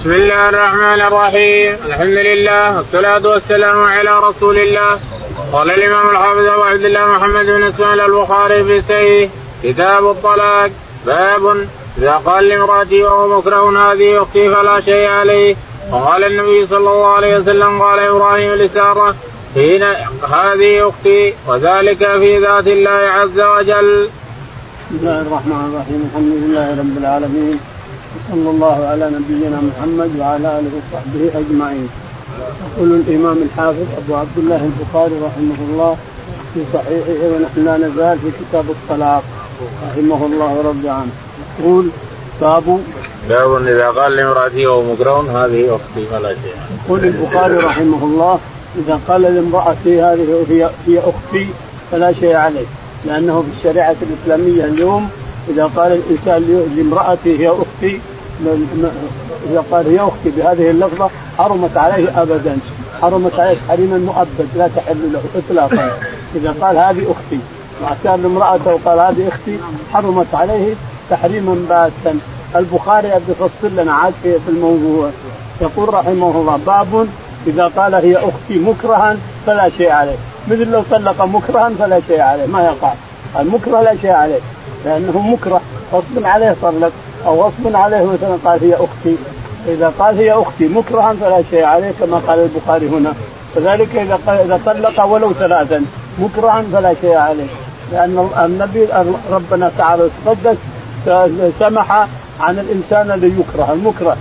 بسم الله الرحمن الرحيم الحمد لله والصلاة والسلام على رسول الله قال الإمام الحافظ أبو عبد الله محمد بن إسماعيل البخاري في سيه كتاب الطلاق باب إذا قال لامرأتي وهو مكره هذه أختي فلا شيء عليه وقال النبي صلى الله عليه وسلم قال إبراهيم لسارة حين هذه أختي وذلك في ذات الله عز وجل. بسم الله الرحمن الرحيم الحمد لله رب العالمين وصلى الله على نبينا محمد وعلى آله وصحبه أجمعين. يقول الإمام الحافظ أبو عبد الله البخاري رحمه الله في صحيحه ونحن لا نزال في كتاب الطلاق رحمه الله ورضي عنه يقول باب باب إذا قال لامرأته وهو مكره هذه أختي فلا شيء. يقول البخاري رحمه الله إذا قال لامراته هذه هي أختي فلا شيء عليه لأنه في الشريعة الإسلامية اليوم إذا قال الإنسان لامرأته هي أختي إذا قال هي أختي بهذه اللفظة حرمت عليه ابدا. حرمت عليه تحريما مؤبد لا تحل له اطلاقا. إذا قال هذه أختي واعتاد امرأته وقال هذه أختي حرمت عليه تحريما باتا. البخاري يفصل لنا عاد في الموضوع. يقول رحمه الله باب إذا قال هي أختي مكرها فلا شيء عليه. مثل لو طلق مكرها فلا شيء عليه ما يقع. المكره لا شيء عليه. لأنه مكره. غصب عليه طلق أو غصب عليه مثلا قال هي أختي. إذا قال هي أختي مكرها فلا شيء عليه كما قال البخاري هنا. كذلك إذا إذا طلق ولو ثلاثا مكرها فلا شيء عليه. لأن النبي ربنا تعالى تقدس سمح عن الإنسان الذي يكره المكره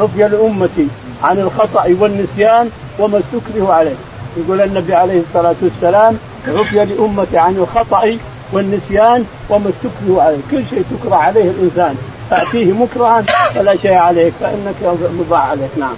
عفي لامتي عن الخطأ والنسيان وما استكره عليه. يقول النبي عليه الصلاة والسلام عفي لامتي عن الخطأ والنسيان وما استكره عليه. كل شيء تكره عليه الإنسان. تاتيه مكرها فلا شيء عليك فإنك مباع عليك. نعم.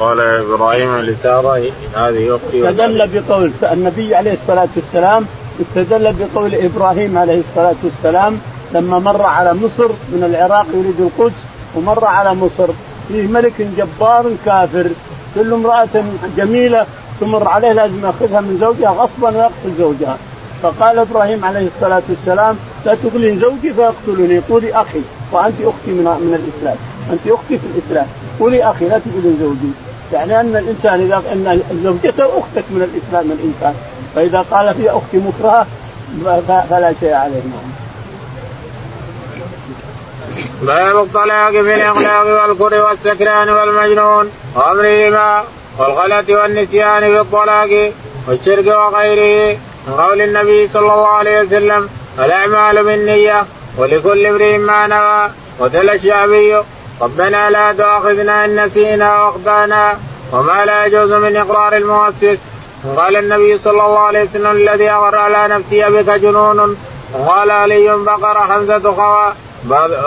قال إبراهيم لسارة هذه أختي. استدل بقول النبي عليه الصلاة والسلام استدل بقول إبراهيم عليه الصلاة والسلام لما مر على مصر من العراق يريد القدس ومر على مصر فيه ملك جبار كافر. كل امرأة جميلة تمر عليه لازم يأخذها من زوجها غصبا ويقتل زوجها. فقال إبراهيم عليه الصلاة والسلام لا تقلين زوجي فيقتلني. قولي أخي وأنت أختي من من الإسلام. أنت أختي في الإسلام. قولي أخي لا تقولين زوجي. يعني أن الإنسان اذا أن زوجته أختك من الإسلام الإنسان. فإذا قال في أختي مكرهة فلا شيء عليه. باب الطلاق في الإغلاق والكر والسكران والمجنون وامرهما والغلط والنسيان في الطلاق والشرك وغيره. من قول النبي صلى الله عليه وسلم الاعمال بالنيه ولكل امرئ ما نوى. وتلا الشعبي ربنا لا تؤاخذنا إن نسينا واخطانا وما لا يجوز من إقرار المؤسس. قال النبي صلى الله عليه وسلم الذي اغر على نفسي بك جنون. وقال علي بقر حمزة خوا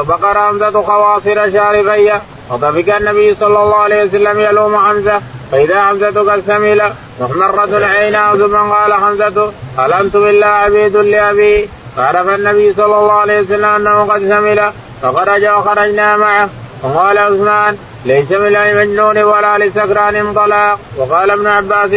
بقر حمزة خواصر شاربي وطفق النبي صلى الله عليه وسلم يلوم حمزة فإذا حمزه قد سمل محمرة عيناه ثم قال حمزة هل أنتم الا عبيد لأبي؟ فعرف النبي صلى الله عليه وسلم أنه قد سمل فخرج وخرجنا معه. وقال عثمان ليس من المجنون ولا لسكران طلاق. وقال ابن عباس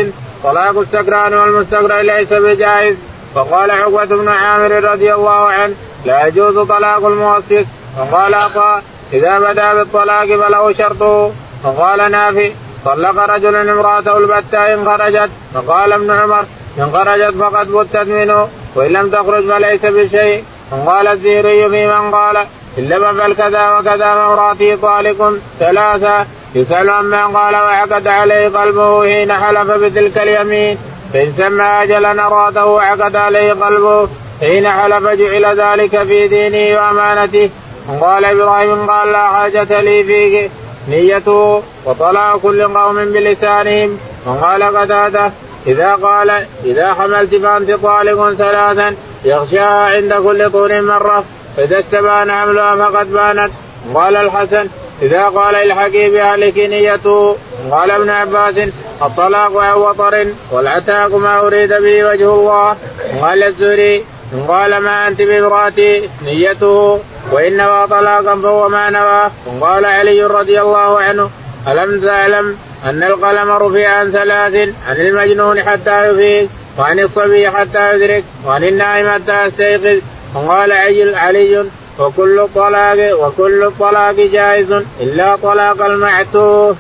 طلاق السكران والمستكره ليس بجائز. فقال عقبة بن عامر رضي الله عنه لا يجوز طلاق المؤسس وقال عطاء إذا بدا بالطلاق فله شرطه. وقال نافي طلق رجل امرأته البتة إن خرجت. فقال ابن عمر إن خرجت فقد بتت منه وإن لم تخرج فليس بشيء. وقال الزهري في من قال إن لم أفعل كذا وكذا فامرأتي طالق ثلاثة. يسأل عما قال وعقد عليه قلبه حين حلف بتلك اليمين. فإن سمى أجلا أراده وعقد عليه قلبه حين حلف جعل ذلك في دينه وأمانته. وقال إبراهيم قال لا حاجة لي فيك. نيته وطلع كل قوم بلسانهم. وقال قتادة إذا قال إذا حملت فأنت طالق ثلاثا يغشاها عند كل طول مرة فإذا استبان حملها فقد بانت. قال الحسن إذا قال الحكي بأهلك نيته قال ابن عباس الطلاق عن وطر والعتاق ما أريد به وجه الله. قال الزهري إن قال ما أنت بامرأتي نيته وإن نوى طلاقا فهو ما نوى وقال علي رضي الله عنه ألم تعلم أن القلم رفع عن ثلاث عن المجنون حتى يفيق وعن الصبي حتى يدرك وعن النائم حتى يستيقظ وقال علي وكل الطلاق وكل الطلاق جائز إلا طلاق المعتوه.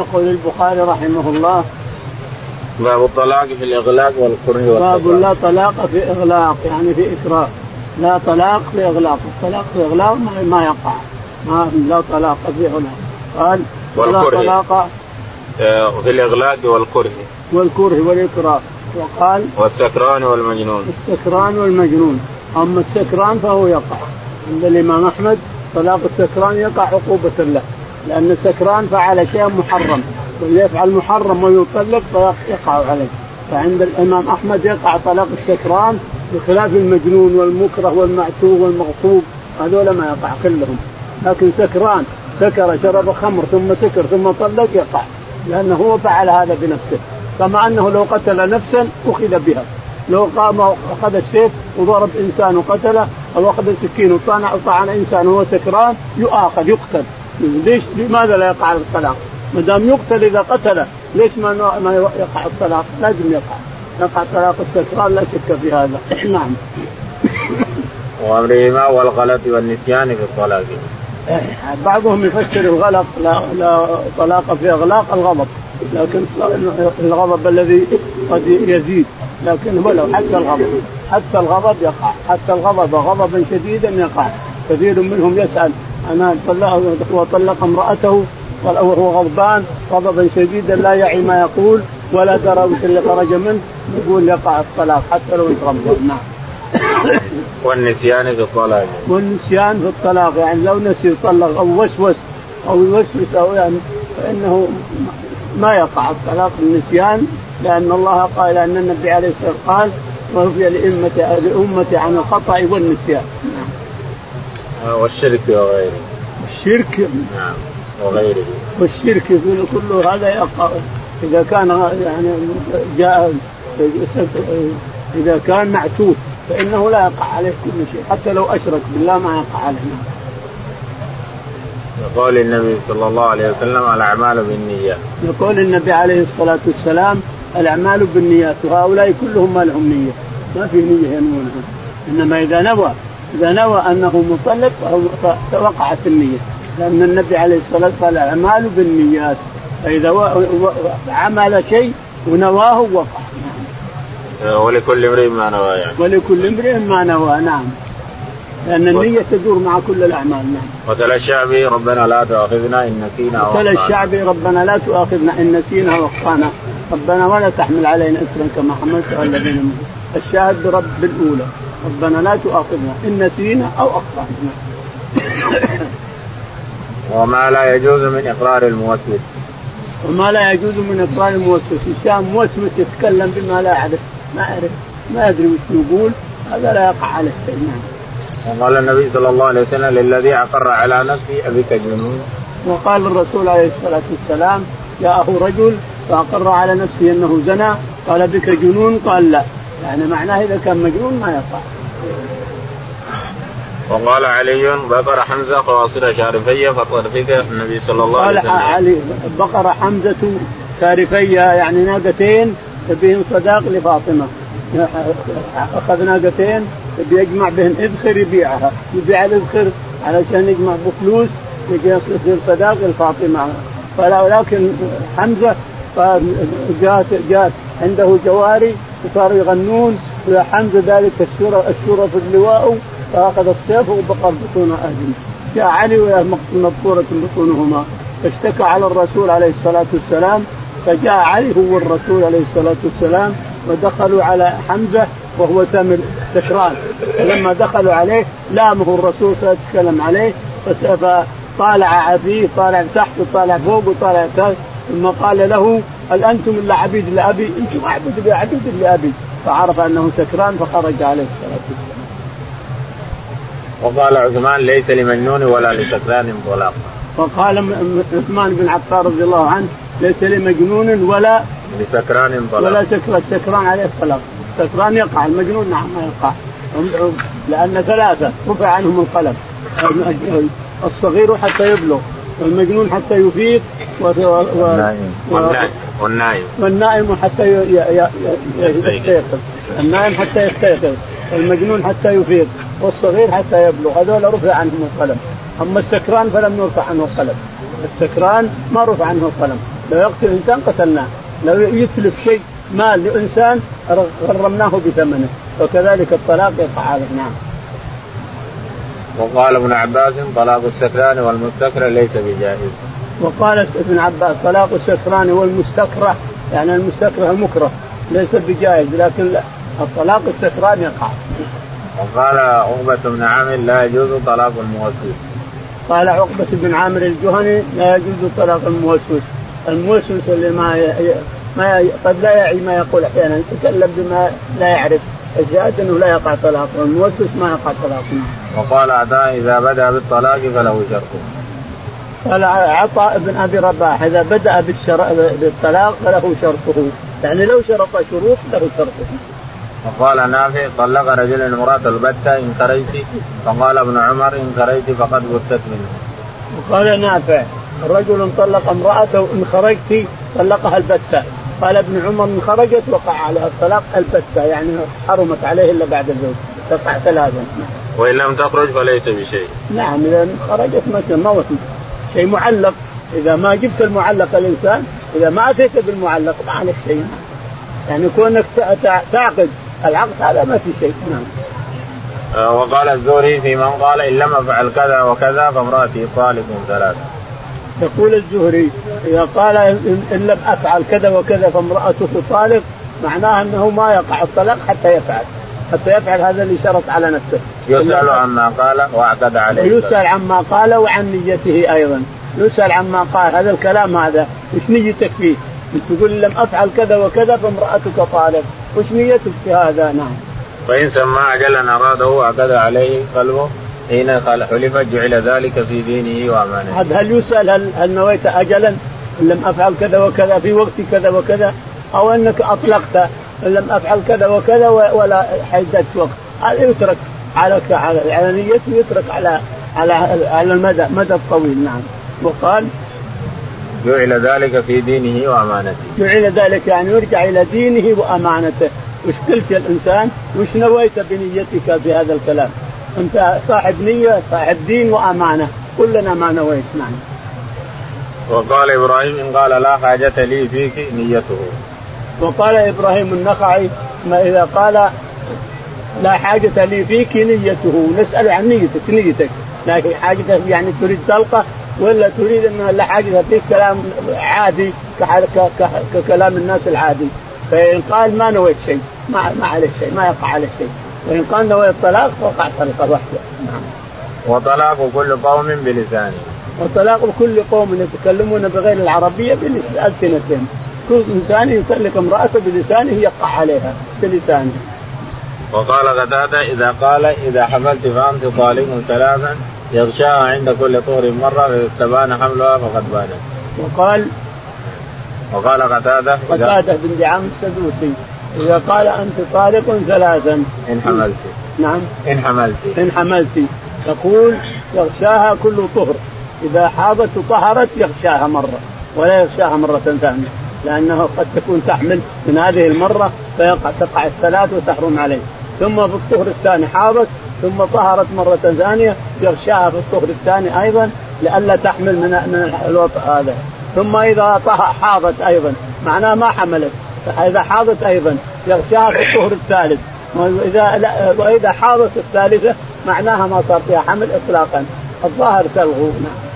يقول البخاري رحمه الله باب الطلاق في الإغلاق والكره باب لا طلاق في إغلاق يعني في اكراه لا طلاق في إغلاق. الطلاق في إغلاق ما يقع. ما لا طلاق في إغلاق. قال ولا طلاق آه، في الإغلاق والكره. والكره والاكراه وقال والسكران والمجنون. السكران والمجنون. أما السكران فهو يقع. عند الإمام أحمد طلاق السكران يقع عقوبة له. لأن السكران فعل شيء محرم. يفعل محرم ويطلق يقع عليه. فعند الإمام أحمد يقع طلاق السكران بخلاف المجنون والمكره والمعتوه والمغصوب. هذول ما يقع كلهم. لكن سكران سكر شرب خمر ثم سكر ثم طلق يقع. لأنه هو فعل هذا بنفسه. كما أنه لو قتل نفسا أخذ بها. لو قام اخذ السيف وضرب إنسان وقتله أو أخذ السكين وطعن طعن إنسان وهو سكران يؤاخذ يقتل. ليش؟ لماذا لا يقع الطلاق؟ ما دام يقتل إذا قتله ليش ما ما يقع الطلاق؟ لازم يقع. يقع طلاق السكران لا شك في هذا. نعم. وأمرهما والغلط والنسيان في الطلاق. بعضهم يفسر الغلط لا, لا طلاق في إغلاق الغضب. لكن الغضب الذي قد يزيد لكن ولو حتى الغضب حتى الغضب يقع. حتى الغضب غضبا شديدا يقع. كثير منهم يسأل أنا طلق وطلق امرأته وهو غضبان غضبا شديدا لا يعي ما يقول ولا درى وش اللي خرج منه يقول يقع الطلاق حتى لو يتغضب نعم. والنسيان في الطلاق. والنسيان في الطلاق يعني لو نسي طلق أو وسوس أو يوسوس أو يعني فإنه ما يقع الطلاق النسيان لأن الله قال أن النبي عليه الصلاة والسلام قال وفي لأمتي عن الخطأ والنسيان. آه، والشرك وغيره. الشرك. نعم. وغيره. والشرك كل هذا يقع. إذا كان يعني جاء إذا كان معتوه فإنه لا يقع عليه كل شيء حتى لو أشرك بالله ما يقع عليه. يقول النبي صلى الله عليه وسلم الأعمال بالنيات يقول النبي عليه الصلاة والسلام الأعمال بالنيات وهؤلاء كلهم ما لهم نية. ما في نية ينوونها. إنما إذا نوى إذا نوى أنه مطلق فوقعت النية. لأن النبي عليه الصلاة والسلام قال الأعمال بالنيات فإذا عمل شيء ونواه وقع. ولكل امرئ ما نوى يعني. ولكل امرئ ما نوى نعم. لأن النية تدور مع كل الأعمال نعم. وتلا الشعبي ربنا لا تؤاخذنا إن نسينا وتلا الشعبي ربنا لا تؤاخذنا إن نسينا وأخطأنا. ربنا ولا تحمل علينا إسرا كما حملت على الذين من الشاهد برب بالأولى ربنا لا تؤاخذنا إن نسينا أو أخطأنا. وما لا يجوز من إقرار الموسوس. وما لا يجوز من إقرار الموسوس. إنسان موسوس يتكلم بما لا يعرف ما يعرف ما يدري وش يقول. هذا لا يقع عليه شيء نعم وقال النبي صلى الله عليه وسلم للذي أقر على نفسه أبيك جنون. وقال الرسول عليه الصلاة والسلام جاءه رجل فأقر على نفسه أنه زنى. قال بك جنون؟ قال لا. يعني معناه إذا كان مجنون ما يقع. وقال علي بقر حمزة قواصر شارفية فطرفك النبي صلى الله عليه وسلم. قال علي بقر حمزة شارفية يعني ناقتين بهن صداق لفاطمة. أخذ ناقتين بيجمع بهن إذخر يبيعها. يبيع الإذخر علشان يجمع بفلوس يصير صداق لفاطمة. ولكن حمزة جاءت جاءت عنده جواري وصاروا يغنون حمزه ذلك الشورى الشورى في اللواء فأخذ السيف وبقر بطون أهله. جاء علي ويا مذكوره بطونهما. فاشتكى على الرسول عليه الصلاة والسلام فجاء علي هو الرسول عليه الصلاة والسلام ودخلوا على حمزة وهو تمر سكران فلما دخلوا عليه لامه الرسول صلى الله عليه وسلم عليه فطالع فيه طالع تحت وطالع فوق وطالع تحت. ثم قال له هل أنتم إلا عبيد لأبي؟ أنتم عبيد لأبي. فعرف أنه سكران فخرج عليه الصلاة والسلام. وقال عثمان ليس لمجنون ولا لسكران طلاق. وقال عثمان بن عفان رضي الله عنه ليس لمجنون ولا لسكران طلاق. ولا سكران سكران عليه الطلاق. سكران يقع المجنون نعم ما يقع. لأن ثلاثة رفع عنهم القلم. الصغير حتى يبلغ والمجنون حتى يفيق و... و... والنائم والنائم والنائم حتى يستيقظ النائم حتى يستيقظ المجنون حتى يفيق والصغير حتى يبلغ هذول رفع عنهم القلم. أما السكران فلم يرفع عنه القلم. السكران ما رفع عنه القلم. لو يقتل إنسان قتلناه. لو يتلف شيء مال لإنسان غرمناه بثمنه. وكذلك الطلاق يقع عليه. نعم. وقال ابن عباس طلاق السكران والمستكره ليس بجائز. وقال ابن عباس طلاق السكران والمستكره يعني المستكره المكره ليس بجائز لكن الطلاق السكران يقع. وقال عقبة بن عامر لا يجوز طلاق الموسوس. قال عقبة بن عامر الجهني لا يجوز طلاق الموسوس، الموسوس اللي ما ي... ما ي... قد لا يعي ما يقول أحيانا يتكلم بما لا يعرف. الشاهد أنه لا يقع طلاق والموسوس ما يقع طلاق. وقال عطاء إذا بدأ بالطلاق فله شرطه قال عطاء بن أبي رباح إذا بدأ بالطلاق فله شرطه. يعني لو شرط شروط له شرطه. وقال نافع طلق رجل امرأة البتة إن كريت فقال ابن عمر إن كريت فقد بتت منه. وقال نافع رجل طلق امرأته إن خرجت طلقها البتة. قال ابن عمر إن خرجت وقع عليها الطلاق البتة يعني حرمت عليه إلا بعد الزوج. تقع ثلاثا وإن لم تخرج فليس بشيء. نعم إذا خرجت مثلا موت شيء. معلق. إذا ما جبت المعلق الإنسان إذا ما أتيت بالمعلق ما عليك شيء. يعني كونك تعقد. العقد هذا ما في شيء. نعم. آه، وقال الزهري في من قال إن لم أفعل كذا وكذا فامرأتي طالق ثلاثة يقول الزهري إذا قال ان لم أفعل كذا وكذا فامرأته طالق معناه أنه ما يقع الطلاق حتى يفعل. حتى يفعل هذا اللي شرط على نفسه. يسأل عما قال وأعتدى عليه. ويسأل عما قال وعن نيته أيضا. يسأل عما قال. هذا الكلام هذا وش نيتك فيه؟ تقول لم أفعل كذا وكذا فامرأتك طالب وش نيتك في هذا؟ نعم. فإن سمى أجلا أراده واعتدى عليه قلبه حين قال حلف جعل ذلك في دينه وأمانته. هل يسأل هل هل نويت اجلا؟ لم أفعل كذا وكذا في وقت كذا وكذا؟ أو أنك أطلقت لم أفعل كذا وكذا ولا حددت وقت. هذا يترك على على نيته يترك على على على المدى مدى الطويل. نعم. وقال جعل ذلك في دينه وأمانته. جعل ذلك يعني يرجع إلى دينه وأمانته، وش قلت يا الإنسان؟ وش نويت بنيتك في هذا الكلام؟ أنت صاحب نية صاحب دين وأمانة كلنا ما نويت نعم وقال إبراهيم إن قال لا حاجة لي فيك نيته وقال إبراهيم النخعي ما إذا قال لا حاجة لي فيك نيته نسأل عن نيتك نيتك لكن حاجة يعني تريد طلقة ولا تريد ان لا حاجة فيك كلام عادي ككلام الناس العادي. فإن قال ما نويت شيء ما ما عليه شيء ما يقع عليه شيء. وإن قال نوى الطلاق وقع طلقة واحدة. نعم. وطلاق كل قوم بلسانه. وطلاق كل قوم يتكلمون بغير العربية بألسنتهم كل إنسان يطلق امرأته بلسانه يقع عليها بلسانه. وقال قتادة إذا قال إذا حملت فأنت طالق ثلاثا يغشاها عند كل طهر مرة فاستبان حملها فقد بانت. وقال وقال قتادة قتادة بن دعام السدوسي إذا قال أنت طالق ثلاثا. إن حملت. نعم. إن حملت. إن حملت. تقول يغشاها كل طهر. إذا حاضت وطهرت يغشاها مرة ولا يغشاها مرة ثانية لأنه قد تكون تحمل من هذه المرة فيقع تقع الثلاث وتحرم عليه. ثم في الطهر الثاني حاضت ثم طهرت مرة ثانية يغشاها في الطهر الثاني أيضا لئلا تحمل من من الوطء هذا. ثم إذا حاضت أيضا معناها ما حملت فإذا حاضت أيضا يغشاها في الطهر الثالث. وإذا وإذا حاضت الثالثة معناها ما صار فيها حمل إطلاقا. الظاهر تلغو نعم.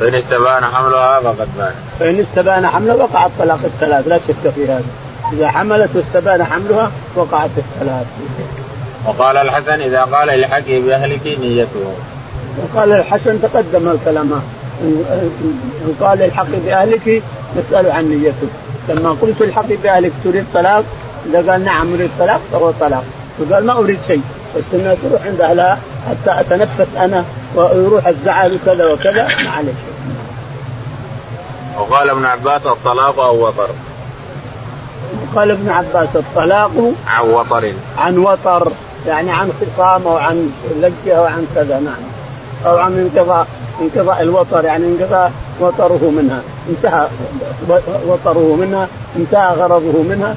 فإن استبان حملها فقد بان فإن استبان حملها وقع الطلاق الثلاث لا شك في هذا. إذا حملت واستبان حملها وقعت الثلاث. وقال الحسن إذا قال الحقي بأهلك نيته. وقال الحسن تقدم الكلام. إن قال الحق بأهلك نسأل عن نيته لما قلت الحق بأهلك تريد طلاق؟ إذا قال نعم أريد طلاق فهو طلاق. وقال ما أريد شيء. بس انها تروح عند أهلها حتى أتنفس أنا ويروح الزعل وكذا وكذا ما عليه شيء. وقال ابن عباس الطلاق أو وطر. قال ابن عباس الطلاق عن وطر. عن وطر. يعني عن خصام أو عن لجة أو عن كذا نعم. أو عن انقضاء انقضاء الوطر يعني انقضاء وطره منها. انتهى وطره منها انتهى غرضه منها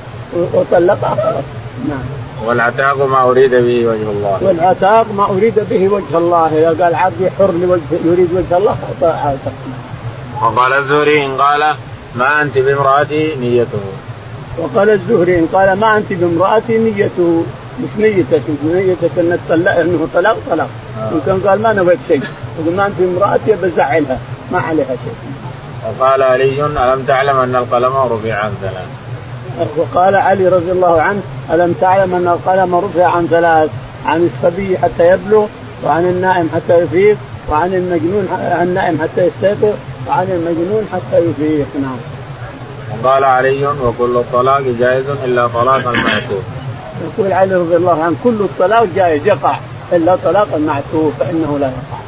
وطلقها خلاص. نعم. والعتاق ما أريد به وجه الله. والعتاق ما أريد به وجه الله. إذا قال عبدي حر لوجه يريد وجه الله عتق وقال الزهري إن قال ما أنت بامرأتي نيته. وقال الزهري إن قال ما أنت بامرأتي نيته. مش نيتك نيتك إنك طلق إنه طلاق طلاق. آه. إن كان قال ما نويت شيء. يقول ما أنت بامراتي بزعلها ما عليها شيء. وقال علي ألم تعلم أن القلم رفع عن ثلاث؟ وقال علي رضي الله عنه ألم تعلم أن القلم رفع عن ثلاث؟ عن الصبي حتى يبلغ وعن النائم حتى يفيق وعن المجنون عن النائم حتى يستيقظ وعن المجنون حتى يفيق. نعم. وقال علي وكل الطلاق جائز إلا طلاق المعتوب. يقول علي رضي الله عنه كل الطلاق جائز يقع إلا طلاق المعتوب فإنه لا يقع.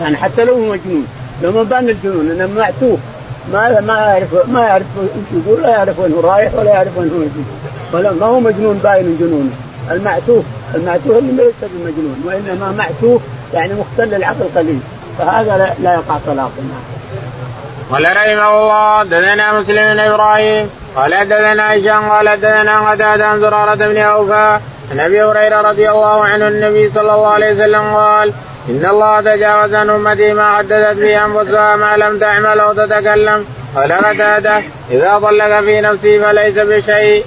يعني حتى لو هو مجنون لو ما بان الجنون إنه معتوه ما ما يعرف ما يعرف إيش يقول لا يعرف وين هو رايح ولا يعرف وين هو يجي. ولا ما هو مجنون باين جنونه. المعتوه المعتوه اللي ليس بمجنون وإنما معتوه يعني مختل العقل قليل فهذا لا, يقع طلاق قال رحمه الله دثنا مسلم إبراهيم قال دثنا هشام قال دثنا قتادة عن زرارة بن أوفى عن أبي هريرة رضي الله عنه النبي صلى الله عليه وسلم قال إن الله تجاوز عن أمتي ما حدثت به أنفسها ما لم تعمل أو تتكلم قال قتادة إذا طلق في نفسه فليس بشيء.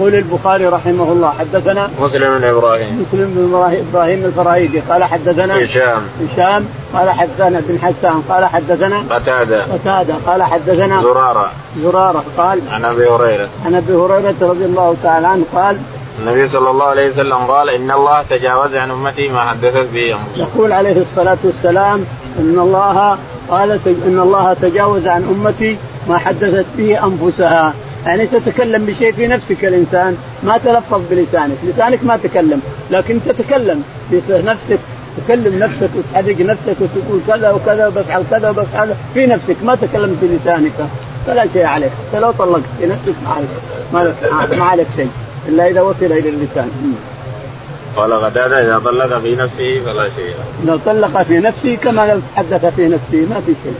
يقول البخاري رحمه الله حدثنا مسلم بن إبراهيم. مسلم بن إبراهيم الفراهيدي قال حدثنا هشام. هشام قال حدثنا بن حسان قال حدثنا قتادة. قتادة قال حدثنا زرارة. زرارة قال عن أبي هريرة. عن أبي هريرة رضي الله تعالى عنه قال النبي صلى الله عليه وسلم قال إن الله تجاوز عن أمتي ما حدثت به يقول عليه الصلاة والسلام إن الله قال إن الله تجاوز عن أمتي ما حدثت به أنفسها. يعني تتكلم بشيء في نفسك الإنسان ما تلفظ بلسانك، لسانك ما تكلم، لكن تتكلم بنفسك تكلم نفسك وتحرق نفسك وتقول كذا وكذا وبفعل كذا وبفعل في نفسك ما تكلمت بلسانك فلا شيء عليك، حتى لو طلقت في نفسك ما عليك ما عليك شيء. إلا إذا وصل إلى اللسان. قال غداده إذا طلق في نفسه فلا شيء. لو طلق في نفسه كما لو تحدث في نفسه ما في شيء.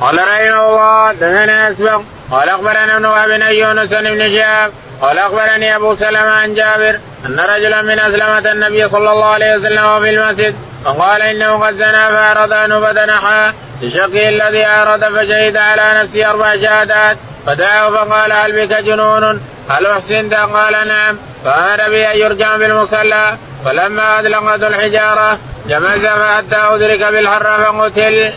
قال رحمه الله دثنا أسبق قال أخبرنا ابن وهب بن يونس بن شهاب قال أخبرني أبو سلمة عن جابر أن رجلا من أسلمة النبي صلى الله عليه وسلم في المسجد فقال إنه قد زنى فأراد أن فتنحى لشقه الذي اراد فشهد على نفسه أربع شهادات فدعاه فقال هل بك جنون؟ هل أحسنت؟ قال نعم فأمر بي أن يرجع بالمصلى فلما ادلقت الحجارة جمز حتى أدرك بالحر فقتل.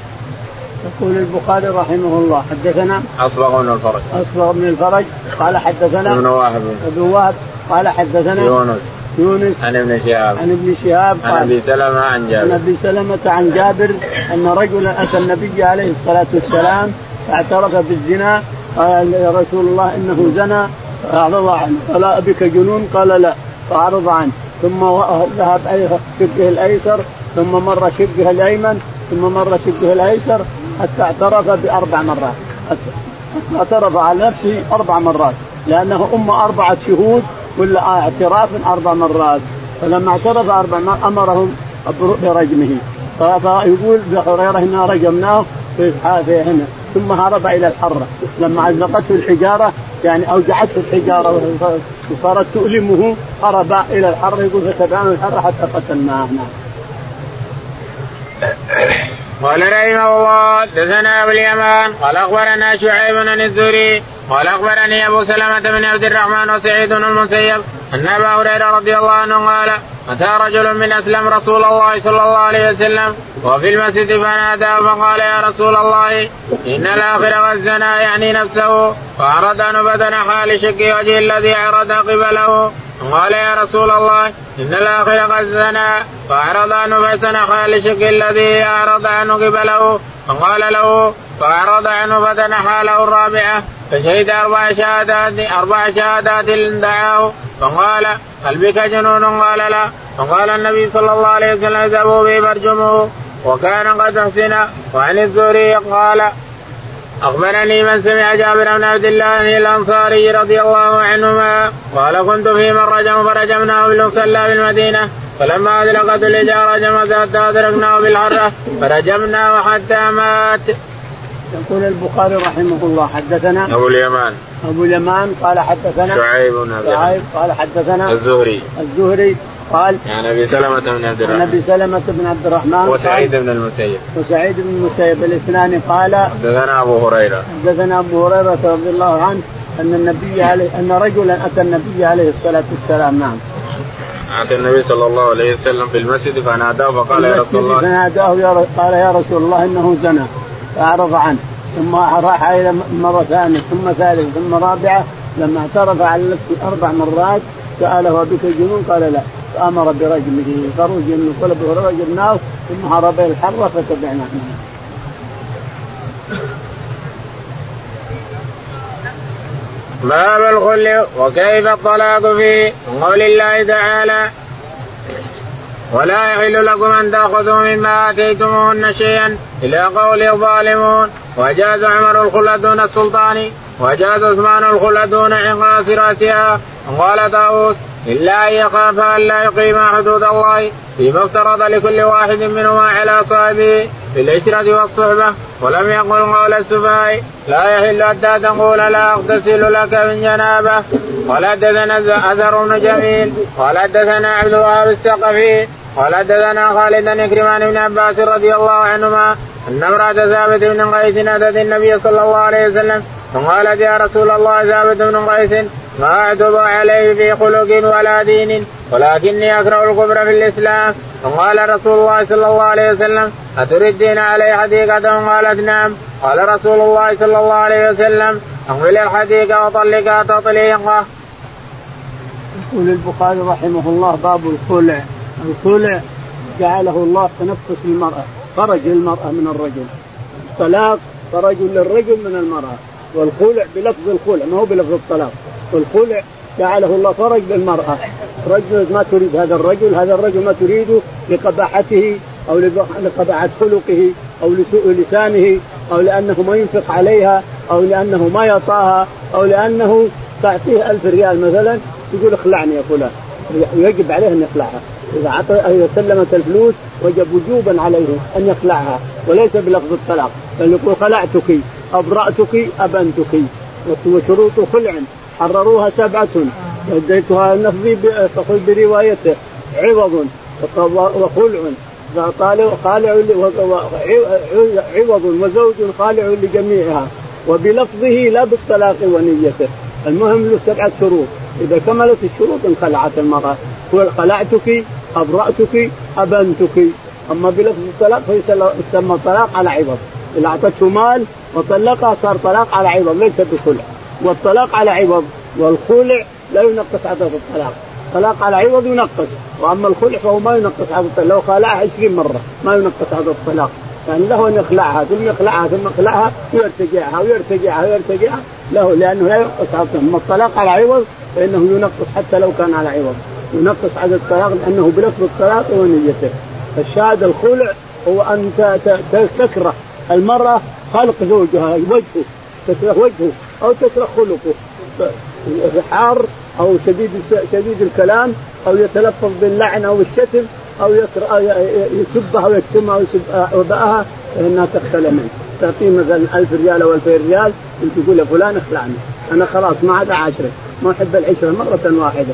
يقول البخاري رحمه الله. حدثنا أصبغ بن الفرج. أصبغ بن الفرج. قال حدثنا ابن واهب ابن واهب قال حدثنا يونس. يونس. عن ابن شهاب. عن ابن شهاب. عن أبي سلمة عن جابر. عن أبي سلمة عن جابر أن رجلا أتى النبي عليه الصلاة والسلام فاعترف بالزنا. قال يا رسول الله إنه زنى. فأعرض عنه. ألا بك جنون؟ قال لا. فأعرض عنه. ثم ذهب شقه الأيسر. ثم مر شقه الأيمن. ثم مر شقه الأيسر. حتى اعترف بأربع مرات. اعترف على نفسه أربع مرات. لأنه أم أربعة شهود كل اعتراف أربع مرات. فلما اعترف أربع مرات أمرهم برجمه. فيقول هريره إنا رجمناه في هنا. ثم هرب إلى الحرة. لما علقته الحجارة يعني أوجعته الحجارة وصارت تؤلمه هرب إلى الحرة. يقول فتبعنا الحرة حتى قتلناه. قال رحمه الله دثنا أبو اليمان قال أخبرنا شعيب بن الزهري قال أخبرني أبو سلمة بن عبد الرحمن وسعيد بن المسيب أن أبا هريرة رضي الله عنه قال أتى رجل من أسلم رسول الله صلى الله عليه وسلم وفي المسجد فنادى فقال يا رسول الله إن الآخر والزنا يعني نفسه فأراد أن فتنحى لشق وجه الذي عرض قبله. قال يا رسول الله إن الآخر قد زنى فأعرض عنه فتنحى لشق الذي أعرض عنه قبله فقال له فأعرض عنه فتنحى له الرابعه فشهد أربع شهادات أربع شهادات دعاه. فقال هل بك جنون؟ قال لا. فقال النبي صلى الله عليه وسلم اذهبوا به فارجموه. وكان قد أحسن. وعن الزهري قال أخبرني من سمع جابر بن عبد الله الأنصاري رضي الله عنهما قال كنت في من رجم فرجمناه بالمصلى بالمدينة فلما أدلقت الحجاره جمز حتى أدركناه بالحرة فرجمناه حتى مات. يقول البخاري رحمه الله حدثنا أبو اليمان. أبو اليمان قال حدثنا شعيب بن شعيب قال حدثنا الزهري. الزهري قال عن أبي سلمة بن عبد عن الرحمن. ابي سلمة بن عبد الرحمن وسعيد بن المسيب. وسعيد بن المسيب الاثنان قال حدثنا أبو هريرة. حدثنا أبو هريرة رضي الله عنه أن النبي عليه أن رجلا أتى النبي عليه الصلاة والسلام نعم. أتى النبي صلى الله عليه وسلم في المسجد فناداه فقال يا رسول الله. فناداه يا ر- قال يا رسول الله إنه زنى فأعرض عنه. ثم راح إلى مرة ثانية ثم ثالثة ثم رابعة لما اعترف على نفسه أربع مرات سأله بك الجنون؟ قال لا. فامر برجمه طلب رجمناه ثم هرب إلى الحره فتبعناه باب الخل وكيف الطلاق فيه قول الله تعالى ولا يحل لكم أن تأخذوا مما آتيتموهن شيئا إلى قول الظالمون وجاز عمر الخلة دون السلطان وجاز عثمان الخلة دون انقاص رأسها قال طاووس إلا أن يخاف أن لا يقيما حدود الله فيما افترض لكل واحد منهما على صاحبه في العشرة والصحبة ولم يقل قول السفهاء لا يحل حتى تقول لا أغتسل لك من جنابة قال حدثنا أثر بن جميل قال حدثنا عبد الوهاب الثقفي قال حدثنا خالد بن كرمان بن عباس رضي الله عنهما أن امرأة ثابت بن قيس اتت النبي صلى الله عليه وسلم فقالت يا رسول الله ثابت بن قيس ما اعتب عليه في خلق ولا دين ولكني اكره الكفر في الإسلام. فقال رسول الله صلى الله عليه وسلم أتردين عليه حديقة؟ قالت نعم. قال رسول الله صلى الله عليه وسلم أقبل الحديقة وطلقها تطليقه. يقول البخاري رحمه الله باب الخلع. الخلع جعله الله تنفس للمرأة فرج للمرأة من الرجل. الطلاق فرج للرجل من المرأة. والخلع بلفظ الخلع ما هو بلفظ الطلاق. والخلع جعله الله فرج للمرأة. رجل ما تريد هذا الرجل هذا الرجل ما تريده لقباحته أو لقباحة خلقه أو لسوء لسانه أو لأنه ما ينفق عليها أو لأنه ما يطاها أو لأنه تعطيه ألف ريال مثلا يقول اخلعني يا فلان. ويجب عليه أن يخلعها. إذا عطى إذا سلمت الفلوس وجب وجوبا عليه أن يخلعها. وليس بلفظ الطلاق بل يقول خلعتك أبرأتك أبنتك وشروط خلع. حرروها سبعة. اديتها لفظي فخذ بروايته. عوض وخلع. خالع عوض وزوج خالع لجميعها. وبلفظه لا بالطلاق ونيته. المهم له سبعة شروط. إذا كملت الشروط انخلعت المرأة. خلعتك أبرأتك أبنتك. أما بلفظ الطلاق فيسمى طلاق على عوض. إذا أعطته مال وطلقها صار طلاق على عوض ليس بخلع. والطلاق على عوض والخلع لا ينقص عدد الطلاق. طلاق على عوض ينقص وأما الخلع فهو ما ينقص عدد الطلاق. لو خلعها 20 مرة ما ينقص عدد الطلاق. يعني له أن يخلعها ثم يخلعها ثم يخلعها ويرتجعها ويرتجعها ويرتجعها له لأنه لا ينقص عدد أما الطلاق على عوض فإنه ينقص حتى لو كان على عوض. ينقص عدد الطلاق لأنه بلفظ الطلاق ونيته فالشاهد الخلع هو أن تكره المرأة خلق زوجها وجهه تكره وجهه. أو تكره خلقه حار أو شديد شديد الكلام أو يتلفظ باللعن أو الشتم أو يسبها ويشتمها ويسبها فانها تختلى منه تعطيه مثلا 1000 ريال أو 2000 ريال تقول يا فلان اخلعني. أنا خلاص ما عاد عاشرك ما أحب العشرة مرة واحدة.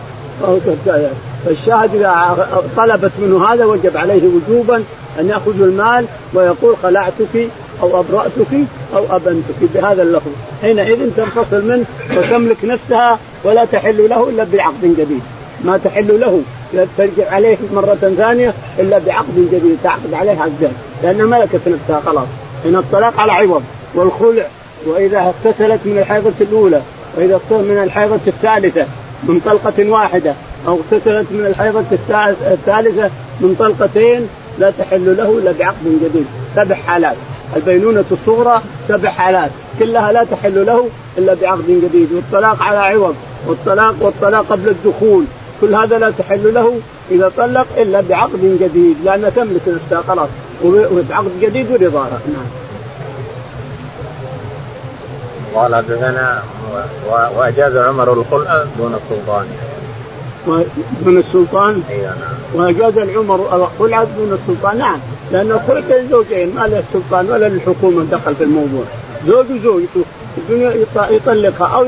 فالشاهد إذا طلبت منه هذا وجب عليه وجوبا أن يأخذ المال ويقول خلعتك أو ابراتك أو أبنتك بهذا اللفظ. حينئذ تنفصل منه وتملك نفسها ولا تحل له إلا بعقد جديد. ما تحل له لا ترجع عليه مرة ثانية إلا بعقد جديد تعقد عليه عقدين لأنها ملكت نفسها خلاص. إن الطلاق على عوض والخلع وإذا اغتسلت من الحيضة الأولى وإذا اغتسلت من الحيضة الثالثة من طلقة واحدة أو اغتسلت من الحيضة الثالثة من طلقتين لا تحل له إلا بعقد جديد. سبع حالات. البينونة الصغرى سبع حالات كلها لا تحل له إلا بعقد جديد والطلاق على عوض والطلاق والطلاق قبل الدخول كل هذا لا تحل له إذا طلق إلا بعقد جديد لانها تملك نفسها خلاص وبعقد جديد ورضاها نعم. قال حدثنا وأجاز عمر الخلع دون السلطان. دون السلطان؟ نعم. واجاز العمر الخلع دون السلطان نعم لأن الخلع للزوجين ما للسلطان ولا للحكومه دخل في الموضوع زوج وزوجته يطلقها أو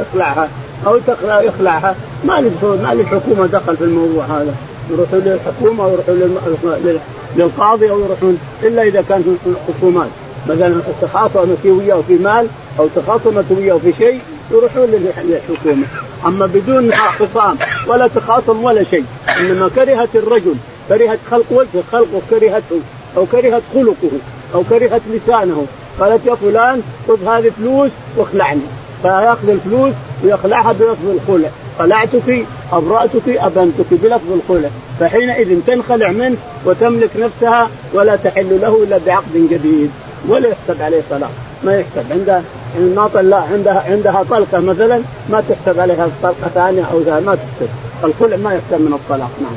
يخلعها أو تخلع يخلعها ما ما للحكومه دخل في الموضوع هذا يروحون للحكومة أو يروحون للقاضي أو يروحون إلا إذا كان في خصومات مثلا تخاصمت وياه في مال أو تخاصمت وياه في شيء يروحون للحكومة. أما بدون خصام ولا تخاصم ولا شيء. إنما كرهت الرجل كرهت خلق وجهه خلقه كرهته أو كرهت خلقه أو كرهت لسانه. قالت يا فلان خذ هذه فلوس واخلعني. فيأخذ الفلوس ويخلعها بلفظ الخلع. خلعتك أبرأتك أبنتك بلفظ الخلع. فحينئذ تنخلع منه وتملك نفسها ولا تحل له إلا بعقد جديد. ولا يحسب عليه طلاق. ما يحسب عندها ما طلع عندها عندها طلقة مثلا ما تحسب عليها طلقة ثانية أو ما تحسب الخلع ما يحسب من الطلاق نعم.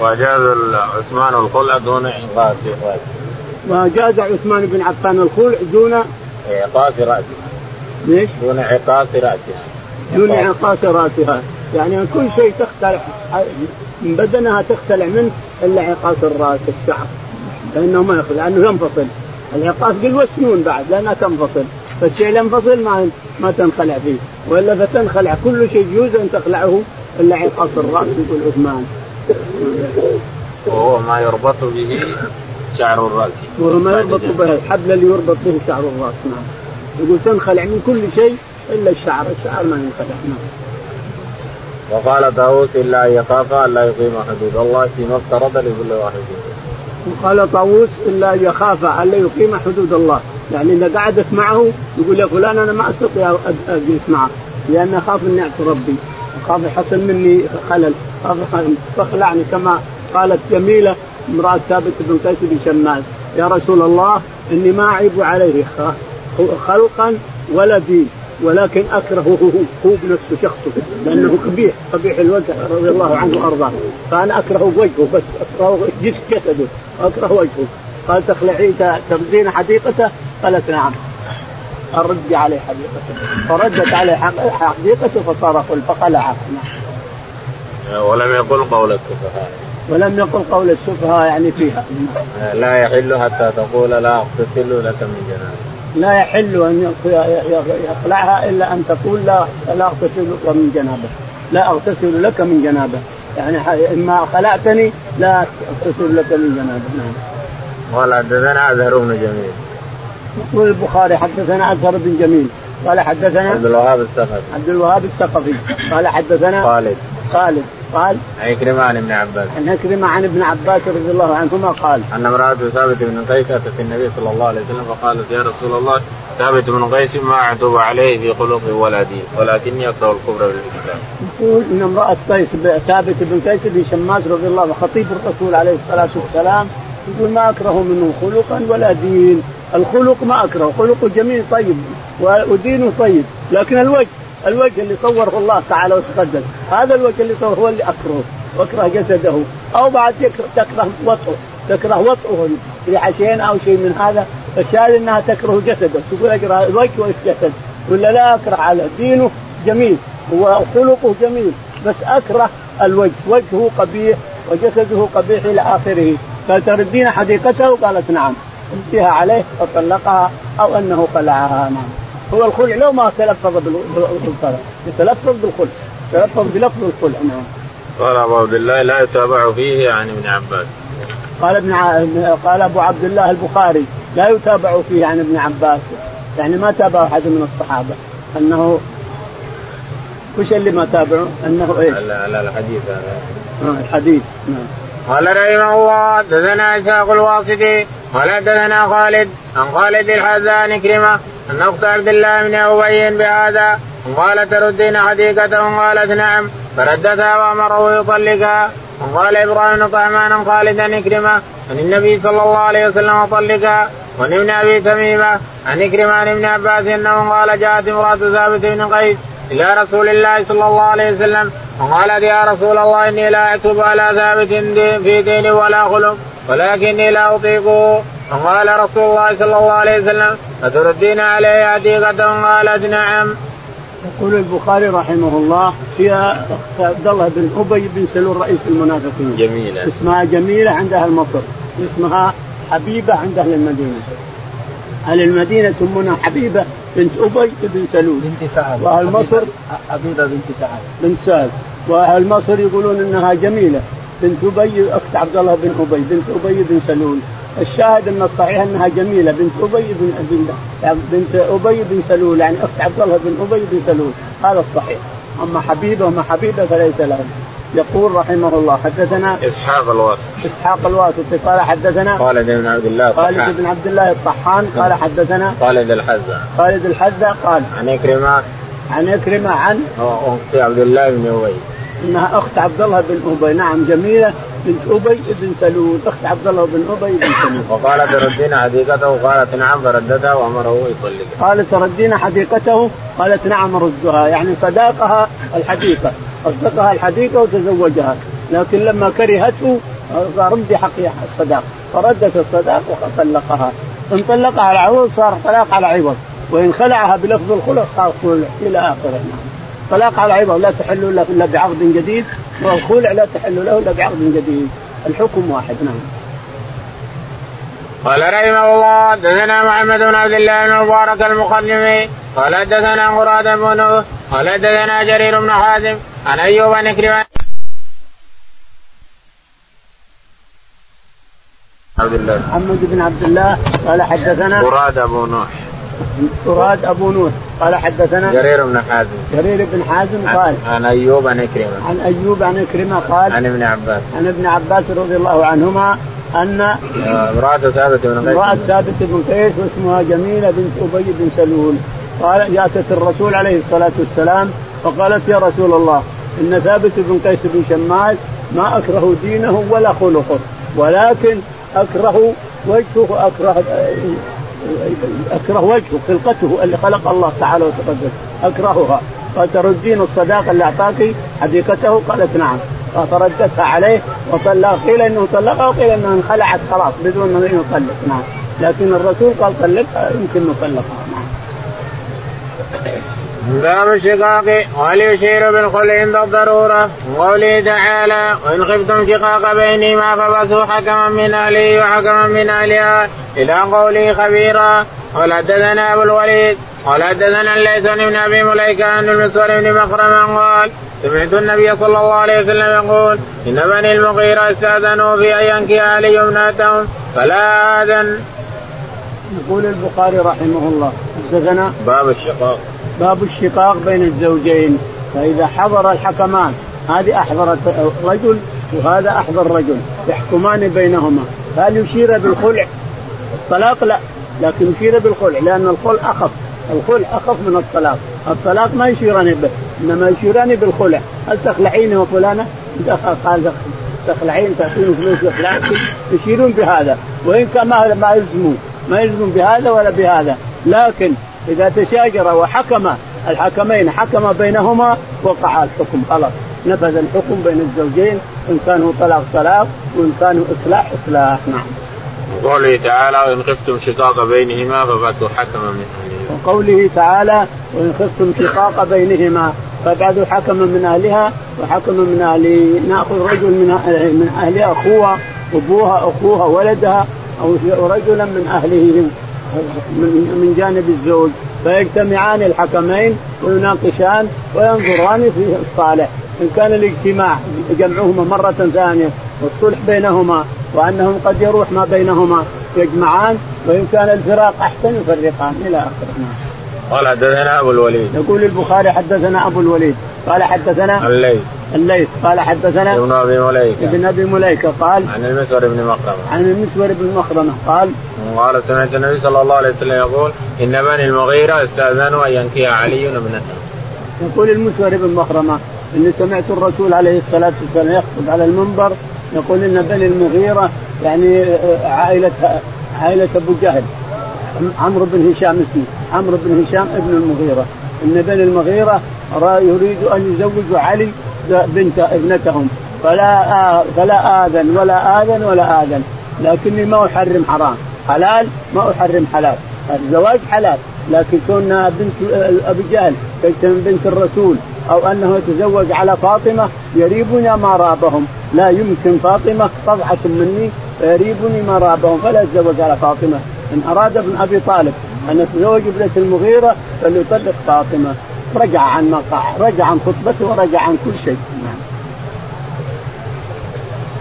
وجاز عثمان الخلع دون إنقاذ وجاز عثمان بن عفان الخلع دون إعقاص رأسه. ليش؟ دون إعقاص رأسها دون إعقاص. رأسها يعني كل شيء تختلع من بدنها تختلع منه إلا عقاص الرأس الشعر. لأنه ما يخلع لأنه ينفصل. العقاص بالوسنون بعد؟ لأنها تنفصل. فالشيء ينفصل ما ما تنخلع فيه. وإلا فتنخلع. كل شيء يجوز أن تخلعه إلا عقاص الرأس يقول عثمان. وهو ما يربط به شعر الرأس. وهو ما يربط به. الحبل اللي يربط به شعر الرأس. نعم. يقول تنخلع من كل شيء إلا الشعر، الشعر ما ينخلع. نعم. وقال طاووس إلا أن يخاف أن لا يقيم حدود الله فيما افترض لكل واحد. وقال طاووس إلا أن يخاف أن يقيم حدود الله، يعني إذا قعدت معه يقول يا فلان أنا ما استطيع اجلس معك لأن أخاف أني أعصي ربي، أخاف يحصل مني خلل، أخاف تخلعني كما قالت جميلة امرأة ثابت بن قيس بن شماس يا رسول الله إني ما أعيب عليه خلقا ولا دين ولكن أكرهه هو بنفسه شخصه لأنه قبيح قبيح الوجه رضي الله عنه وأرضاه. فأنا أكره وجهه بس أكره جسده أكره وجهه. قال تخلعي تردين حديقته؟ قالت نعم. الرد عليه حديقته. فردت عليه حديقته فصار خل فخلعها ولم يقل قول السفهاء. ولم يقل قول السفهاء يعني فيها. لا يحل حتى تقول لا اغتسل لك من جنابه لا يحل أن يخلعها إلا أن تقول لا لا أغتسل لك من جنابة. لا أغتسل لك من جنابة. يعني إما خلعتني لا أغتسل لك من جنابة. نعم. قال حدثنا أزهر بن جميل. يقول البخاري حدثنا أزهر بن جميل. قال حدثنا عبد الوهاب الثقفي. عبد الوهاب الثقفي. قال حدثنا خالد. خالد. قال عن عكرمة عن ابن عباس عن عكرمة عن ابن عباس رضي الله عنهما قال أن امرأة ثابت بن قيس أتت النبي صلى الله عليه وسلم فقالت يا رسول الله ثابت بن قيس ما أعتب عليه في خلق ولا دين ولكني أكره الكفر بالإسلام. يقول أن امرأة قيس ثابت بن قيس بن شماس رضي الله عنه خطيب الرسول عليه الصلاة والسلام يقول ما أكره منه خلقا ولا دين الخلق ما أكره خلقه جميل طيب ودينه طيب لكن الوجه الوجه اللي صوره الله تعالى وتقدم. هذا الوجه اللي صوره هو اللي اكرهه وأكره جسده. أو بعد تكره وطئه. تكره وطئه في عشين أو شيء من هذا فالشاهد إنها تكره جسده. تقول اكره الوجه والجسد ولا لا أكره على دينه. جميل. وخلقه جميل. بس أكره الوجه. وجهه قبيح وجسده قبيح إلى آخره. قال تردين حديقته؟ قالت نعم. رديها عليه فطلقها أو أنه خلعها نعم. هو الخلع لو ما تلفظ بالخلع يتلفظ بالخلع تلفظ بلفظ الخلع. نعم قال أبو عبد الله لا يتابع فيه عن ابن عباس. قال ابن ع... قال أبو عبد الله البخاري لا يتابع فيه عن ابن عباس. يعني ما تابع أحد من الصحابة. أنه وش اللي ما تابعه؟ أنه إيش؟ لا لا الحديث هذا. آه الحديث. نعم قال رحمه الله حدثنا إسحاق الواسطي قال حدثنا خالد عن خالد الحزان كرمه أن أخت عبد الله بن أبي بهذا قال تردين حديقته قالت نعم فردتها وأمره يطلقها. وقال إبراهيم طعمان خالدا إكرمة عن النبي صلى الله عليه وسلم طلقها وعن ابن أبي تميمة عن إكرمة عن ابن عباس أنه قال جاءت امرأة ثابت بن قيس إلى رسول الله صلى الله عليه وسلم وقالت يا رسول الله إني لا اكتب على ثابت في دين ولا خلق. ولكني لا اطيقه فقال رسول الله صلى الله عليه وسلم أتردين عليه عتيقة قالت نعم. يقول البخاري رحمه الله فيها عبد الله بن أبي بن سلول رئيس المنافقين. جميلة. اسمها جميلة عند أهل مصر، اسمها حبيبة عند أهل المدينة. أهل المدينة يسمونها حبيبة بنت أبي بن سلول بنت سعد وأهل مصر حبيبة بنت سعد بنت سعد وأهل مصر يقولون إنها جميلة بنت أبي أخت عبد الله بن أبي بنت أبي بن سلول. الشاهد أن الصحيح أنها جميلة بنت أبي بن بنت أبي بن سلول يعني أخت عبد الله بن أبي بن سلول. هذا الصحيح. أما حبيبه وما حبيبه فليس لهم يقول رحمه الله حدثنا إسحاق الواسط. إسحاق الواسطي قال حدثنا خالد بن عبد الله خالد بن عبد الله الطحان. قال حدثنا خالد الحذا خالد الحذا قال عن إكرمة. عن إكرمة عن اخت عبد الله بن أبي. إنها أخت عبد الله بن أبي. نعم جميلة بنت أبي بن سلول. أخت عبد الله بن أبي بن سلول. وقالت ردينا حديقته قالت نعم فرددها وأمره يطلقها قالت ردينا حديقته قالت نعم ردها. يعني صداقها الحديقة. أصدقها الحديقة وتزوجها. لكن لما كرهته ردي حق الصداق. فردت الصداق وطلقها. إن طلقها على عوض صار طلاق على عوض. وإن خلعها بلفظ الخلق صار إلى آخره. نعم. طلاق على عوض لا تحل له إلا بعقد جديد. والخلع لا تحل له إلا بعقد جديد. الحكم واحد نعم. قال رحمه الله حدثنا محمد بن عبد الله بن المبارك المقدمي قال حدثنا مراد بن نوح قال حدثنا جرير بن حازم عن أيوب بن كريم. عبد الله. محمد بن عبد الله قال حدثنا مراد ابو نوح. مراد أبو نوح. قال حدثنا جرير بن حازم. جرير بن حازم قال عن أيوب عن كريمه عن أيوب عن كريمه قال عن ابن عباس. عن ابن عباس رضي الله عنهما أن امرأة ثابت بن قيس. امرأة ثابت بن قيس واسمها جميلة بنت أبي بن سلول. قال جاءت الرسول عليه الصلاة والسلام فقالت يا رسول الله إن ثابت بن قيس بن شماس ما أكره دينه ولا خلقه ولكن أكره وجهه أكره أكره وجهه خلقته اللي خلق الله تعالى وتقدس أكرهها. فتردين الصداقه اللي أعطاك حديقته؟ قالت نعم. فردتها عليه وطلق قيل إنه طلقها وقيل انها انخلعت خلاص بدون ما يطلق. نعم. لكن الرسول قال طلقها يمكن نطلقها. نعم. باب الشقاق وهل يشير بالخل عند الضرورة وقوله تعالى وإن خفتم شقاق بينهما فبثوا حكما من أهله وحكما من أهلها إلى قوله خبيرا قال حدثنا أبو الوليد قال حدثنا الليث بن أبي مليكة عن المسور بن مخرم قال سمعت النبي صلى الله عليه وسلم يقول إن بني المغيرة استأذنوا في أن ينكي علي ابنتهم فلا آذن. يقول البخاري رحمه الله حدثنا باب الشقاق باب الشقاق بين الزوجين فإذا حضر الحكمان هذه أحضرت رجل وهذا أحضر رجل يحكمان بينهما هل يشير بالخلع؟ الطلاق لا لكن يشير بالخلع لأن الخلع أخف الخلع أخف من الطلاق الطلاق ما يشيران به إنما يشيران بالخلع هل تخلعيني وفلانة؟ قال تخلعين تعطيني فلوس لفلان يشيرون بهذا وإن كان ما ما يلزمون ما يلزمون بهذا ولا بهذا. لكن إذا تشاجر وحكم الحكمين حكم بينهما وقع الحكم خلاص نفذ الحكم بين الزوجين إن كانوا طلاق طلاق وإن كانوا إصلاح إصلاح. نعم. وقوله تعالى وإن خفتم شقاق بينهما فبعثوا حكما من أهلها. وقوله تعالى وإن خفتم شقاق بينهما فابعثوا حكما من أهلها وحكما من أهله نأخذ رجل من من أهلها أخوها أبوها أخوها ولدها أو رجلا من أهله من جانب الزوج. فيجتمعان الحكمين ويناقشان وينظران في الصالح. إن كان الاجتماع جمعهما مرة ثانية والصلح بينهما وأنهم قد يروح ما بينهما يجمعان. وإن كان الفراق أحسن يفرقان إلى آخره. قال حدثنا أبو الوليد. يقول البخاري حدثنا أبو الوليد. قال حدثنا الليث. الليث. قال حدثنا ابن أبي مليكة. ابن أبي مليكة قال عن المسور بن مخرمه عن المسور بن مخرمه قال قال سمعت النبي صلى الله عليه وسلم يقول إن بني المغيرة استأذنوا أن ينكي علي ابنته. يقول المسور بن مخرمه إني سمعت الرسول عليه الصلاة والسلام يخطب على المنبر يقول إن بني المغيرة يعني عائلة عائلة أبو جهل. عمرو بن هشام اسمه عمرو بن هشام ابن المغيرة. إن بني المغيرة يريد أن يزوجوا علي بنت ابنتهم. فلا فلا آذن ولا آذن ولا آذن. لكني ما أحرم حرام. حلال ما أحرم حلال. الزواج حلال لكن كونها بنت أبي جهل بنت الرسول أو أنه يتزوج على فاطمة يريبني ما رابهم. لا يمكن فاطمة طبعة مني فيريبني ما رابهم فلا يتزوج على فاطمة. إن أراد ابن أبي طالب أن يتزوج ابنة المغيرة فليطلق فاطمة. رجع عن ما رجع عن خطبته ورجع عن كل شيء. نعم.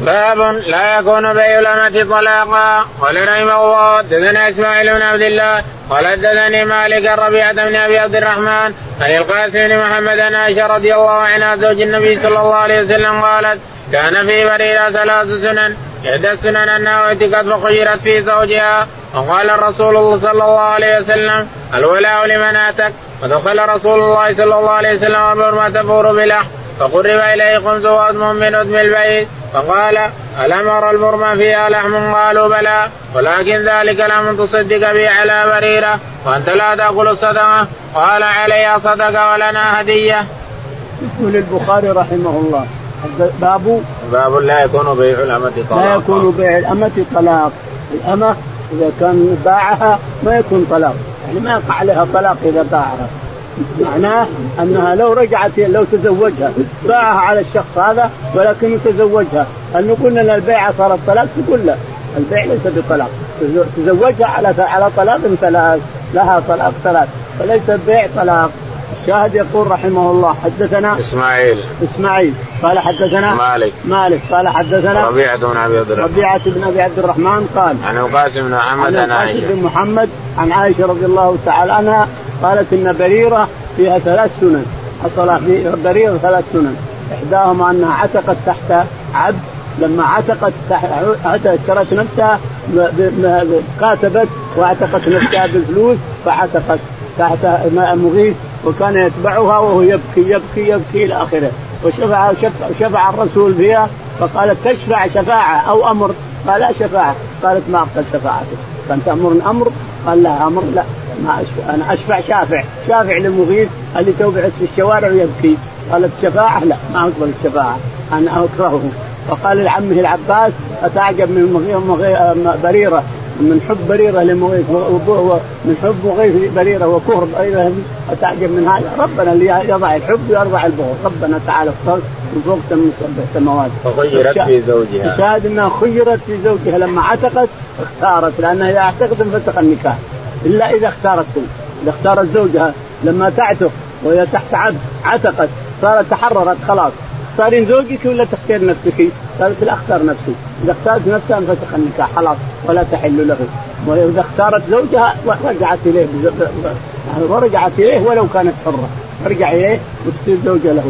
باب لا يكون بيع الأمة طلاقا. قال رحمه الله حدثنا إسماعيل بن عبد الله قال حدثني مالك الربيعة بن أبي عبد الرحمن عن القاسم بن محمد عن عائشة رضي الله عنها زوج النبي صلى الله عليه وسلم قالت كان في بريرة ثلاث سنن إحدى السنن أنها اعتقت فخيرت في زوجها. وقال الرسول صلى الله عليه وسلم الولاء لمن أتك ودخل رسول الله صلى الله عليه وسلم ما تفور بلحم فقرب اليه خمس وادم من آدم البيت. فقال ألم أرى المرمى فيها لحم؟ قالوا بلى. ولكن ذلك لم تصدق به على بريرة. وأنت لا تأكل الصدقة. قال عليها صدقة ولنا هدية. يقول البخاري رحمه الله. باب باب لا يكون بيع الأمة طلاق لا يكون بيع الأمة طلاق. الأمة إذا كان باعها ما يكون طلاق. يعني ما يقع عليها طلاق إذا باعها معناه أنها لو رجعت لو تزوجها باعها على الشخص هذا ولكن تزوجها هل نقول أن البيعة صارت طلاق؟ تقول لا. البيع ليس بطلاق. تزوجها على على طلاق ثلاث لها طلاق ثلاث فليس البيع طلاق. الشاهد يقول رحمه الله حدثنا إسماعيل. إسماعيل. قال حدثنا مالك. مالك. قال حدثنا ربيعة بن أبي عبد الرحمن. ربيعة بن أبي عبد الرحمن قال عن القاسم بن محمد عن عائشة. بن محمد عن عائشة رضي الله تعالى عنها قالت إن بريرة فيها ثلاث سنن. حصل في بريرة ثلاث سنن. إحداهما أنها عتقت تحت عبد لما عتقت اشترت نفسها كاتبت واعتقت نفسها بالفلوس فعتقت تحت مغيث وكان يتبعها وهو يبكي يبكي يبكي إلى آخره. وشفع شفع, الرسول فيها فقالت تشفع شفاعة أو أمر؟ قال لا شفاعة. قالت ما أقبل شفاعتك. كان تامر أمر؟ قال لا أمر لا. ما أشفع. أنا أشفع شافع. شافع للمغيث اللي توبعت في الشوارع ويبكي. قالت شفاعة؟ لا ما أقبل الشفاعة. أنا أكرهه. فقال لعمه العباس أتعجب من بريرة. من حب بريرة لمغيث من حب مغيث بريرة وكهر بريره أتعجب من هذا. ربنا اللي يضع الحب ويرضع البغض. ربنا تعالى اختار من فوق سبع سماوات فخيرت في زوجها. شاهد أنها خيرت في زوجها. لما عتقت اختارت لأنها إذا اعتقت انفسخ النكاح. إلا إذا اختارت إذا اختارت زوجها لما تعتق وهي تحت عبد عتقت صارت تحررت خلاص. صار زوجك ولا تختار نفسك؟ قالت لا اختار نفسي، إذا اختارت نفسها انفسخ النكاح خلاص ولا تحل له، وإذا اختارت زوجها رجعت إليه يعني ورجعت إليه ولو كانت حرة، ترجع إليه وتصير زوجة له،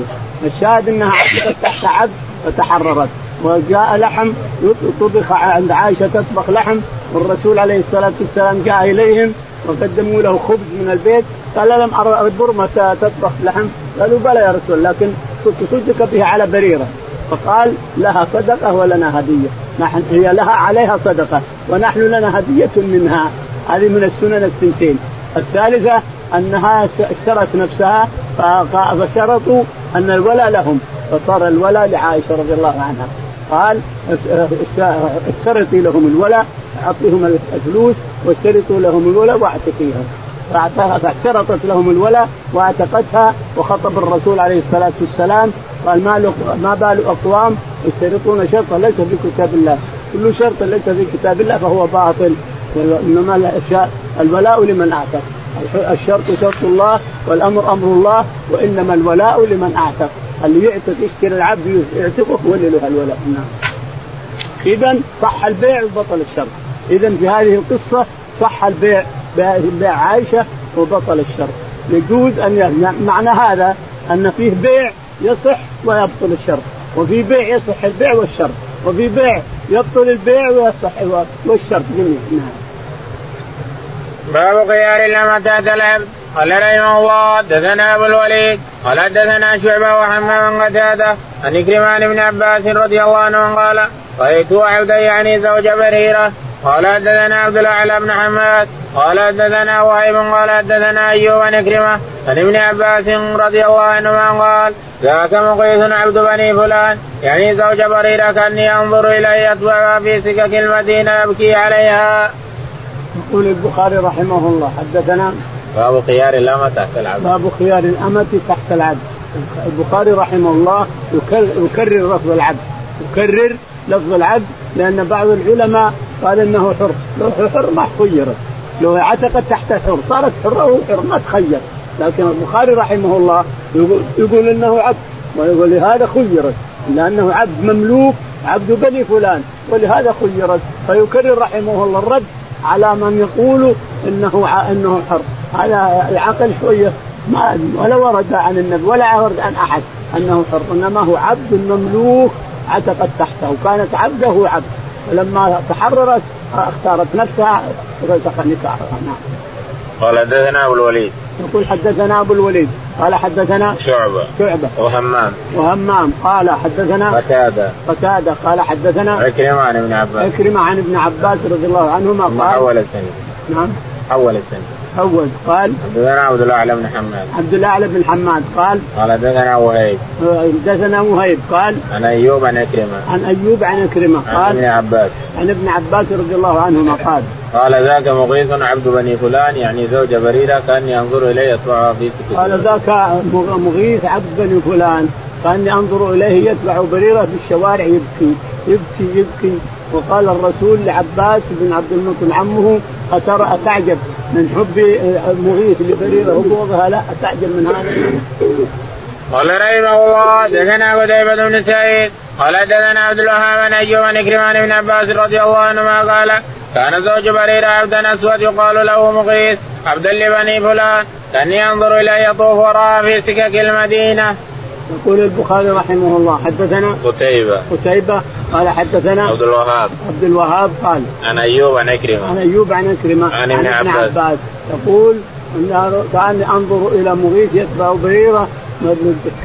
الشاهد إنها عتقت تحت عبد فتحررت، وجاء لحم طبخ عند عائشة تطبخ لحم والرسول عليه الصلاة والسلام جاء إليهم وقدموا له خبز من البيت. قال لم أرى البرمة تطبخ لحم؟ قالوا بلى يا رسول لكن تصدق بها على بريرة. فقال لها صدقة ولنا هدية. نحن هي لها عليها صدقة. ونحن لنا هدية منها. هذه من السنن الثنتين. الثالثة أنها اشترت نفسها فشرطوا أن الولاء لهم. فصار الولاء لعائشة رضي الله عنها. قال اشترطي لهم الولاء أعطيهم الفلوس واشترطوا لهم الولاء واعتقيها فاعترضت لهم الولاء وأعتقتها وخطب الرسول عليه الصلاة والسلام قال ما ما بال أقوام يشترطون شرطا ليس في كتاب الله. كل شرط ليس في كتاب الله فهو باطل. انما الولاء لمن أعتق. الشرط شرط الله والأمر أمر الله وإنما الولاء لمن أعتق. اللي يعتق يشتري العبد يعتقه هو اللي له الولاء. نعم. اذا صح البيع وبطل الشرط. اذا في هذه القصة صح البيع. بيع عائشه وبطل الشرط يجوز أن معنى هذا أن فيه بيع يصح ويبطل الشرط وفي بيع يصح البيع والشرط وفي بيع يبطل البيع ويصح والشرط جميعا نعم. باب خيار الأمة تحت العبد قال رحمه الله حدثنا أبو الوليد. قال حدثنا شعبة وحمام قتادة عن كريمان بن عباس رضي الله عنه قال رأيت عبدا يعني زوج بريرة قال حدثنا عبد الاعلى بن حماد. قال حدثنا وهيب. قال حدثنا أيوب عن كريمه عن ابن عباس رضي الله عنهما قال ذاك مقيس عبد بني فلان. يعني زوج بريره كأني أنظر إليه يتبعها في سكك المدينة يبكي عليها. يقول البخاري رحمه الله حدثنا باب خيار الأمة تحت العبد باب خيار الأمة تحت العبد البخاري رحمه الله يكرر لفظ العبد يكرر لفظ العبد لأن بعض العلماء قال إنه حر. لو حر ما خير لو عتقت تحت الحر صارت حرة وهو حر ما تخير. لكن البخاري رحمه الله يقول, يقول إنه عبد ولهذا خيرت. لأنه عبد مملوك عبد بني فلان. ولهذا خيرت. فيكرر رحمه الله الرد على من يقول إنه إنه حر. هذا العقل شوية. ما ولا ورد عن النبي ولا ورد عن أحد أنه حر. إنما هو عبد مملوك. عتقت تحته كانت عبده عبد. فلما تحررت اختارت نفسها رزق نكاحها نعم. قال حدثنا أبو الوليد. يقول حدثنا أبو الوليد. قال حدثنا شعبة. شعبة. وهمام. وهمام. قال حدثنا قتادة. قتادة. قال حدثنا عكرمة عن ابن عباس. عكرمة عن ابن عباس رضي الله عنهما قال حول السنة نعم. حول السنة حول قال حدثنا عبد الاعلى بن حماد. عبد الاعلى بن حماد قال قال حدثنا وهيب. حدثنا وهيب قال عن أيوب عن عكرمه عن أيوب عن عكرمه قال عن ابن عباس. عن ابن عباس رضي الله عنهما قال قال ذاك مغيث عبد بني فلان يعني زوج بريرة كأني أنظر إليه يتبعها في سكته قال ذاك مغيث عبد بني فلان كأني أنظر إليه يتبع بريرة في الشوارع يبكي يبكي يبكي. وقال الرسول لعباس بن عبد المطلب عمه أترى أتعجب؟ من حب مغيث لبريرة وبغضها لا أتعجب من هذا قال رحمه الله دثنا قتيبة بن سعيد قال دثنا عبد الوهاب بن أيوب بن كرمان بن عباس رضي الله عنهما قال كان زوج بريرة عبدا أسود يقال له مغيث عبدا لبني فلان كاني انظر إليه يطوف وراء في سكك المدينة. يقول البخاري رحمه الله حدثنا قتيبة. قتيبة قال حدثنا عبد الوهاب. عبد الوهاب قال عن أيوب عن عكرمة عن أيوب عن عكرمة عن ابن عباس. عباس. يقول كاني أنظر إلى مغيث يتبع بريرة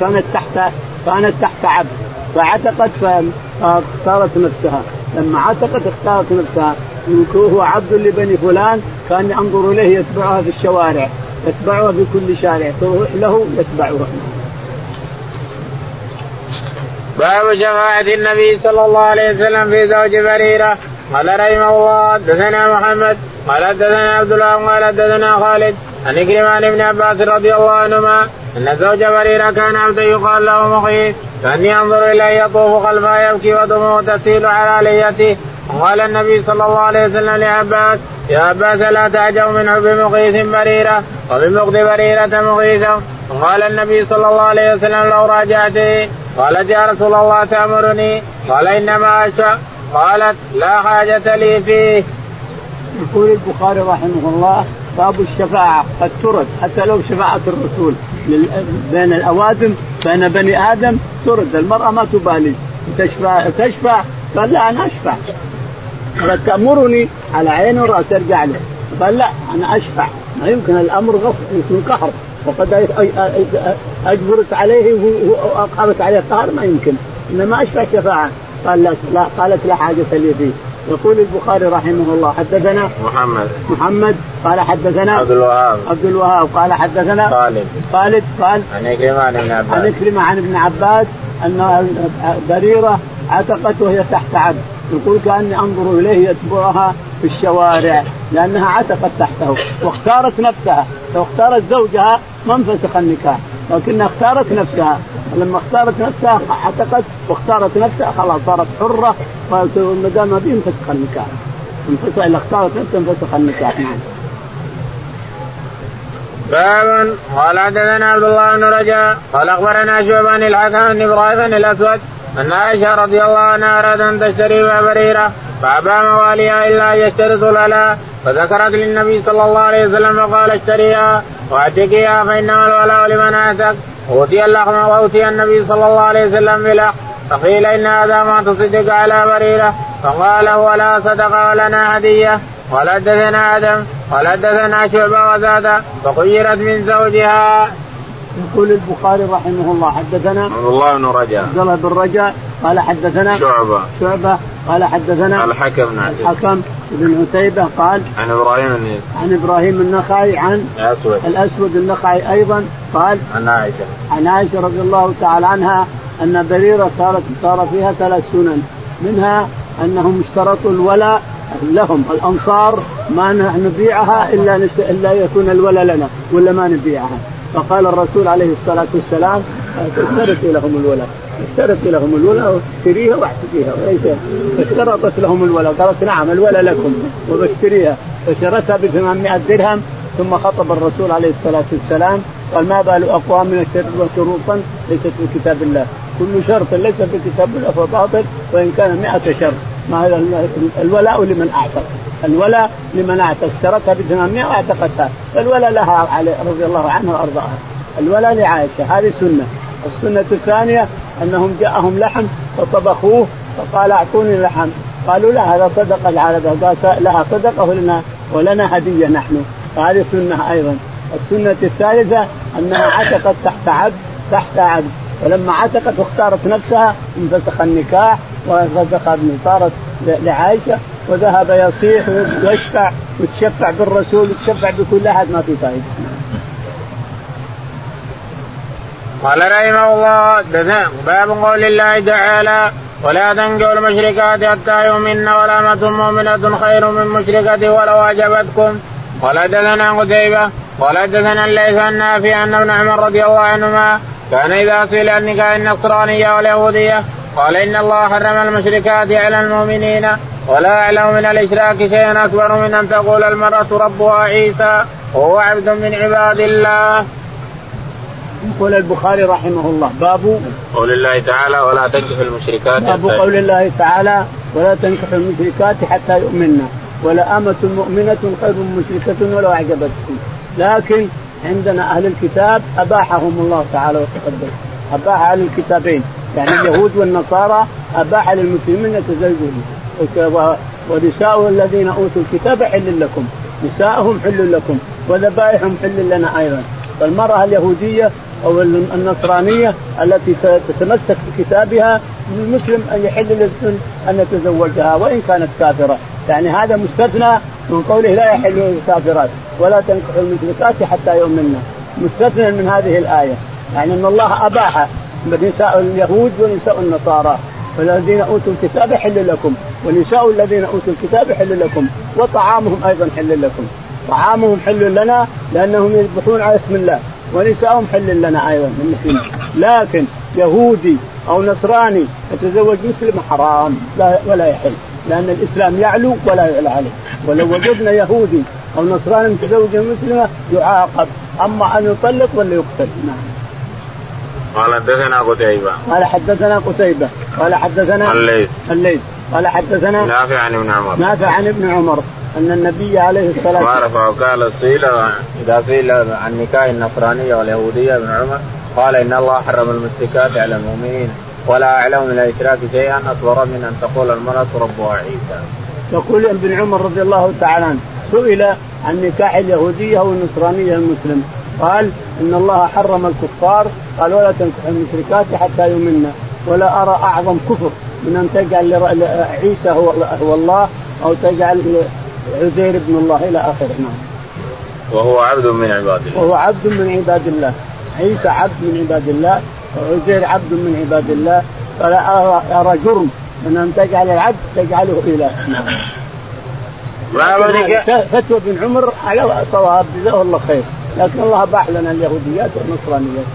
كانت تحت كانت تحت عبد فعتقت فاختارت نفسها. لما عتقت اختارت نفسها. هو عبد لبني فلان كان انظر إليه يتبعها في الشوارع يتبعها في كل شارع تروح له يتبعها. باب شفاعة النبي صلى الله عليه وسلم في زوج بريرة. قال رحمه الله حدثنا محمد. قال حدثنا عبد الله قال حدثنا خالد. عن كريمان بن عباس رضي الله عنهما إن زوج بريرة كان عبدا يقال له مخيف كاني أنظر إليه يطوف خلفها يبكي ودموع تسيل على ليته. وقال النبي صلى الله عليه وسلم لعباس يا عباس لا تعجب من حب مغيث بريرة ومن بغض بريرة مغيثا وقال النبي صلى الله عليه وسلم لو راجعته قالت يا رسول الله تأمرني؟ قال إنما أشفى قالت لا حاجة لي فيه. يقول البخاري رحمه الله باب الشفاعة قد ترد. حتى لو شفاعة الرسول بين الأوادم بين بني آدم ترد. المرأة ما تبالي. تشفع تشفع قال لا أنا أشفع. قالت تأمرني على عين ورأس ارجع له قال لا أنا أشفع. ما يمكن الأمر غصب يكون قهر. وقد أجبرت عليه وأقامت عليه قهر ما يمكن. انما اشفع شفاعة. قال لا, لا قالت لا حاجة لي فيه. يقول البخاري رحمه الله حدثنا محمد. محمد قال حدثنا عبد الوهاب. عبد الوهاب قال حدثنا خالد. خالد قال عن عكرمة عن ابن عباس. عن عكرمة عن ابن عباس أن بريرة عتقت وهي تحت عبد. يقول كأني أنظر إليه يتبعها في الشوارع لأنها عتقت تحته واختارت نفسها لو اختارت زوجها ما انفسخ النكاح. لكنها اختارت نفسها. لما اختارت نفسها عتقت واختارت نفسها خلاص صارت حرة. ما دام ما بينفسخ النكاح. انفسخ اذا اختارت نفسها انفسخ النكاح. نعم. باب. قال حدثنا عبد الله بن رجاء. قال أخبرنا شعبان الحكم بن إبراهيم الأسود أن عائشة رضي الله عنها أرادت أن تشتري بريرة. فابى مواليها إلا يشترطوا الولاء فذكرت للنبي صلى الله عليه وسلم فقال اشتريها. واعتقيها فإنما الولاء لمن اتك أوتي اللحم وأوتي النبي صلى الله عليه وسلم بلحم فقيل إن هذا ما تصدق على بريرة. فقال ولا صدق ولنا هديه قال حدثنا آدم. قال حدثنا شعبة وزاد فخيرت من زوجها. يقول البخاري رحمه الله حدثنا عبد الله بن رجاء. عبد الله بن رجاء قال حدثنا شعبة. شعبة قال حدثنا الحكم بن الحكم بن عتيبة قال عن إبراهيم النيل عن إبراهيم النخعي عن الأسود. الأسود النخعي أيضا قال عن عائشة. عن عائشة رضي الله تعالى عنها أن بريرة صارت صار فيها ثلاث سنن. منها أنهم اشترطوا الولاء لهم. الأنصار ما نبيعها إلا إلا يكون الولاء لنا ولا ما نبيعها. فقال الرسول عليه الصلاة والسلام اشترطوا لهم الولاء اشترط لهم الولاء واشتريها واحتفيها وليس اشترطت لهم الولاء قالت نعم الولاء لكم وبشتريها فشرتها ب 800 درهم ثم خطب الرسول عليه الصلاة والسلام قال ما بال أقوام من شروطا ليست في كتاب الله كل شرط ليس في كتاب الله فهو باطل وإن كان 100 شرط. ما الولاء لمن اعتق الولاء لمن اعتق اشترتها ب 800 واعتقتها فالولاء لها رضي الله عنها وأرضاها. الولاء لعائشة. هذه سنة. السنة الثانية أنهم جاءهم لحم فطبخوه فقال أعطوني لحم. قالوا لا هذا صدقة العربة قال لها صدقة ولنا ولنا هدية نحن. هذه سنة أيضا. السنة الثالثة أنها عتقت تحت عبد تحت عبد. ولما عتقت واختارت نفسها انفسخ النكاح وفسخ ابن صارت لعائشة وذهب يصيح ويشفع ويتشفع بالرسول ويتشفع بكل أحد ما في فائدة. قال رحمه الله باب قول الله تعالى ولا تنكحوا المشركات حتى يؤمن ولا مؤمنة خير من مشركة ولو أعجبتكم قال حدثنا قتيبة قال حدثنا الليث النافع أن ابن عمر رضي الله عنهما كان إذا سئل عن نكاح النصرانية واليهودية قال إن الله حرم المشركات على المؤمنين ولا أعلم من الإشراك شيئا أكبر من أن تقول المرأة ربها عيسى وهو عبد من عباد الله. يقول البخاري رحمه الله باب قول الله تعالى ولا تنكحوا المشركات باب قول الله تعالى ولا تنكحوا المشركات حتى يؤمنن. ولا أمة مؤمنة خير من مشركة ولو أعجبتكم. لكن عندنا أهل الكتاب أباحهم الله تعالى وتقدم. أباح أهل الكتابين. يعني اليهود والنصارى أباح للمسلمين يتزوجون. ونساء الذين أوتوا الكتاب حل لكم. نساءهم حل لكم. وذبائحهم حل لنا أيضا. فالمرأة اليهودية أو النصرانية التي تتمسك بكتابها للمسلم أن يحل أن يتزوجها وإن كانت كافرة. يعني هذا مستثنى من قوله لا يحل للكافرات ولا تنكحوا المشركات حتى يؤمنن مستثنى من هذه الآية. يعني أن الله أباح نساء اليهود ونساء النصارى. والذين أوتوا الكتاب حل لكم. ونساء الذين أوتوا الكتاب حل لكم. وطعامهم أيضا حل لكم. طعامهم حل لنا لأنهم يذبحون على اسم الله. ونساءهم حل لنا أيضا لكن يهودي أو نصراني يتزوج مسلم حرام. لا ولا يحل. لأن الإسلام يعلو ولا يعلى عليه. ولو وجدنا يهودي أو نصراني متزوج مسلمة يعاقب. أما أن يطلق ولا يقتل. نعم. قال حدثنا قتيبة. قال حدثنا قتيبة. قال حدثنا الليث. الليث. قال حدثنا نافع عن ابن عمر. نافع عن ابن عمر. أن النبي عليه الصلاة والسلام قال سئل إذا سئل عن نكاح النصرانية واليهودية ابن عمر قال إن الله حرم المشركات على المؤمنين ولا أعلم من الإشراك شيئا. اكبر من أن تقول المرأة ربها عيسى. يقول ابن عمر رضي الله تعالى عنه سئل عن نكاح اليهودية والنصرانية المسلم. قال إن الله حرم الكفار قال ولا تنكح المشركات حتى يؤمن ولا أرى أعظم كفر من أن تجعل عيسى هو, هو الله أو تجعل عزير ابن الله إلى آخره نعم. وهو عبد من عباد الله. وهو عبد من عباد الله عيسى عبد من عباد الله وعزير عبد من عباد الله فلا أرى, أرى جرم من أن تجعل العبد تجعله إله نعم. فتوى بن عمر على صواب جزاه الله خير لكن الله اباح لنا اليهوديات والنصرانيات.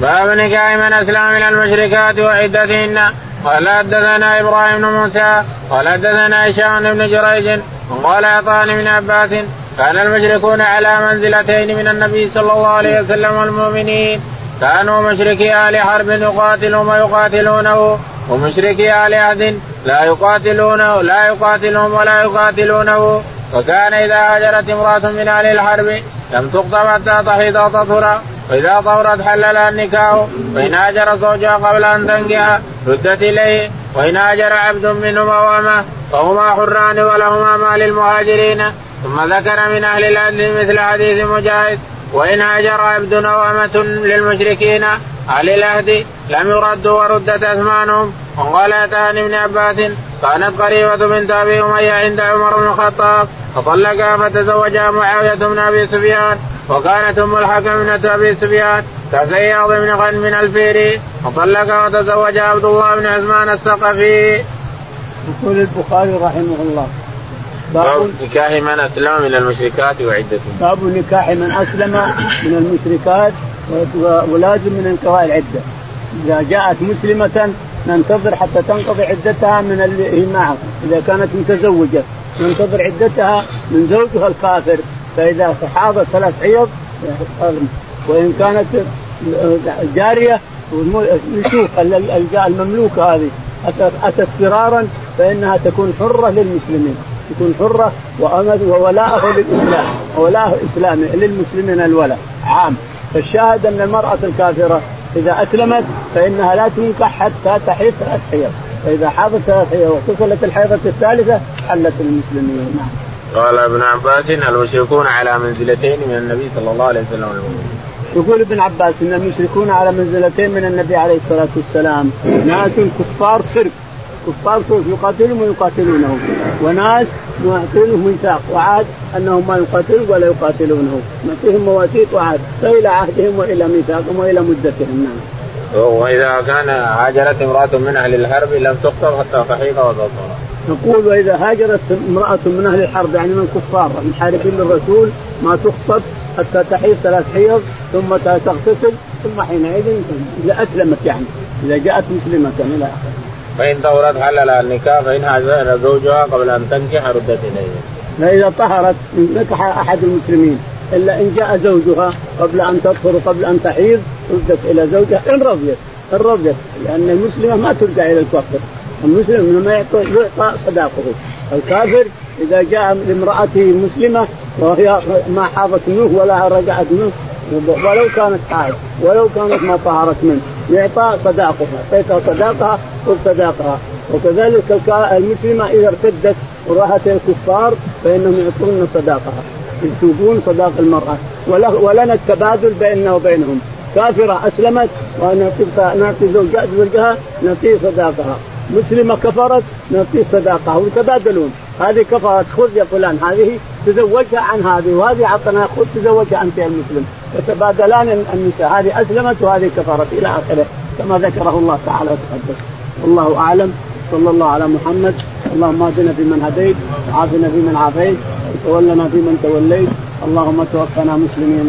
باب نكاح من أسلم من المشركات وعدتهن. قال حدثنا إبراهيم بن موسى قال حدثنا هشام بن جريج قال اعطاني من عباس كان المشركون على منزلتين من النبي صلى الله عليه وسلم والمؤمنين. كانوا مشركي آل حرب يقاتلهم ويقاتلونه ومشركي آل عهد لا يقاتلونه لا يقاتلهم ولا يقاتلونه. وكان إذا هاجرت امرأة من أهل الحرب لم تقطع حتى تحيض وتطهر وإذا طهرت حل لها النكاح وإن هاجر زوجها قبل أن تنكح ردت إليه. وإن هاجر عبد منهما وأمه فهما حران ولهما ما للمهاجرين ثم ذكر من أهل العدل مثل حديث مجاهد وإن هاجر عبد أو أمة للمشركين أهل العهد لم يردوا وردت أثمانهم. وقال أتاني ابن عباس كانت قريبة بنت أبي أمية عند عمر بن الخطاب. فطلقها فتزوجها معاوية بن أبي سفيان وكانت أم الحكم ابنة أبي سفيان كسياض بن غن من الفيري وطلقها وتزوج عبد الله بن عثمان الثقفي. يقول البخاري رحمه الله باب نكاح من أسلم من المشركات وعدته. باب نكاح من أسلم من المشركات ولازم من انقضاء العدة. إذا جاءت مسلمة ننتظر حتى تنقضي عدتها من اللي هي معه إذا كانت متزوجة ننتظر عدتها من زوجها الكافر فإذا حاضت ثلاث حيض وإن كانت جارية نشوف المملوكة هذه. اتت فرارا فإنها تكون حرة للمسلمين. تكون حرة وولاءه للإسلام وولاءه إسلامي للمسلمين الولاء عام. فالشاهد أن المرأة الكافرة إذا أسلمت فإنها لا تنكح حتى تحيض ثلاث حيض فإذا حاضت واتصلت الحيضة الثالثة حلت المسلمين. نعم. قال ابن عباس المشركون على منزلتين من النبي صلى الله عليه وسلم. يقول ابن عباس إن المشركون على منزلتين من النبي عليه الصلاة والسلام. ناس كفار شرك. كفار شرك يقاتلهم ويقاتلونهم وناس نعطيهم ميثاق. وعاد أنهم ما يقاتلون ولا يقاتلونه. نعطيهم مواثيق وعاد. فإلى عهدهم وإلى ميثاقهم وإلى مدتهم. نعم. وإذا كان هاجرت امرأة من أهل الحرب لم تخطب حتى تحيض وتطهر. نقول واذا هاجرت امرأة من أهل الحرب يعني من كفار محاربين للرسول ما تخطب حتى تحيض ثلاث حيض ثم تغتسل ثم حينئذ إذا أسلمت يعني إذا جاءت مسلمة إلى اخره. فإن طهرت حلل النكاح هاجر زوجها قبل أن تنكح ردت إليه. فإذا طهرت نكح أحد المسلمين إلا إن جاء زوجها قبل أن تطهر وقبل أن تحيض ردت إلى زوجها إن رضيت إن رضيت لأن المسلمة ما ترجع إلى الكفر المسلم لما يعطى صداقه. الكافر إذا جاء لامرأته مسلمة وهي ما حاضت منه ولا رجعت منه ولو كانت حائض ولو كانت ما طهرت منه يعطى صداقها. اعطيتها صداقها خذ صداقها. وكذلك المسلمة إذا ارتدت وراحت الكفار فإنهم يعطون صداقها. يكتبون صداق المرأة. ولنا التبادل بيننا وبينهم. كافرة أسلمت ونعطي نعطي زوجها نعطيه صداقها. مسلمة كفرت نعطيه صداقها. ويتبادلون هذه كفرت. خذ يا فلان هذه تزوجها عن هذه وهذه عطنا خذ تزوجها أنت يا المسلم. يتبادلان النساء. هذه أسلمت وهذه كفرت. إلى آخره. كما ذكره الله تعالى وتقدس والله أعلم. صلى الله على محمد. اللهم اهدنا فيمن هديت وعافنا فيمن عافيت. وتولنا فيمن توليت. اللهم توفنا مسلمين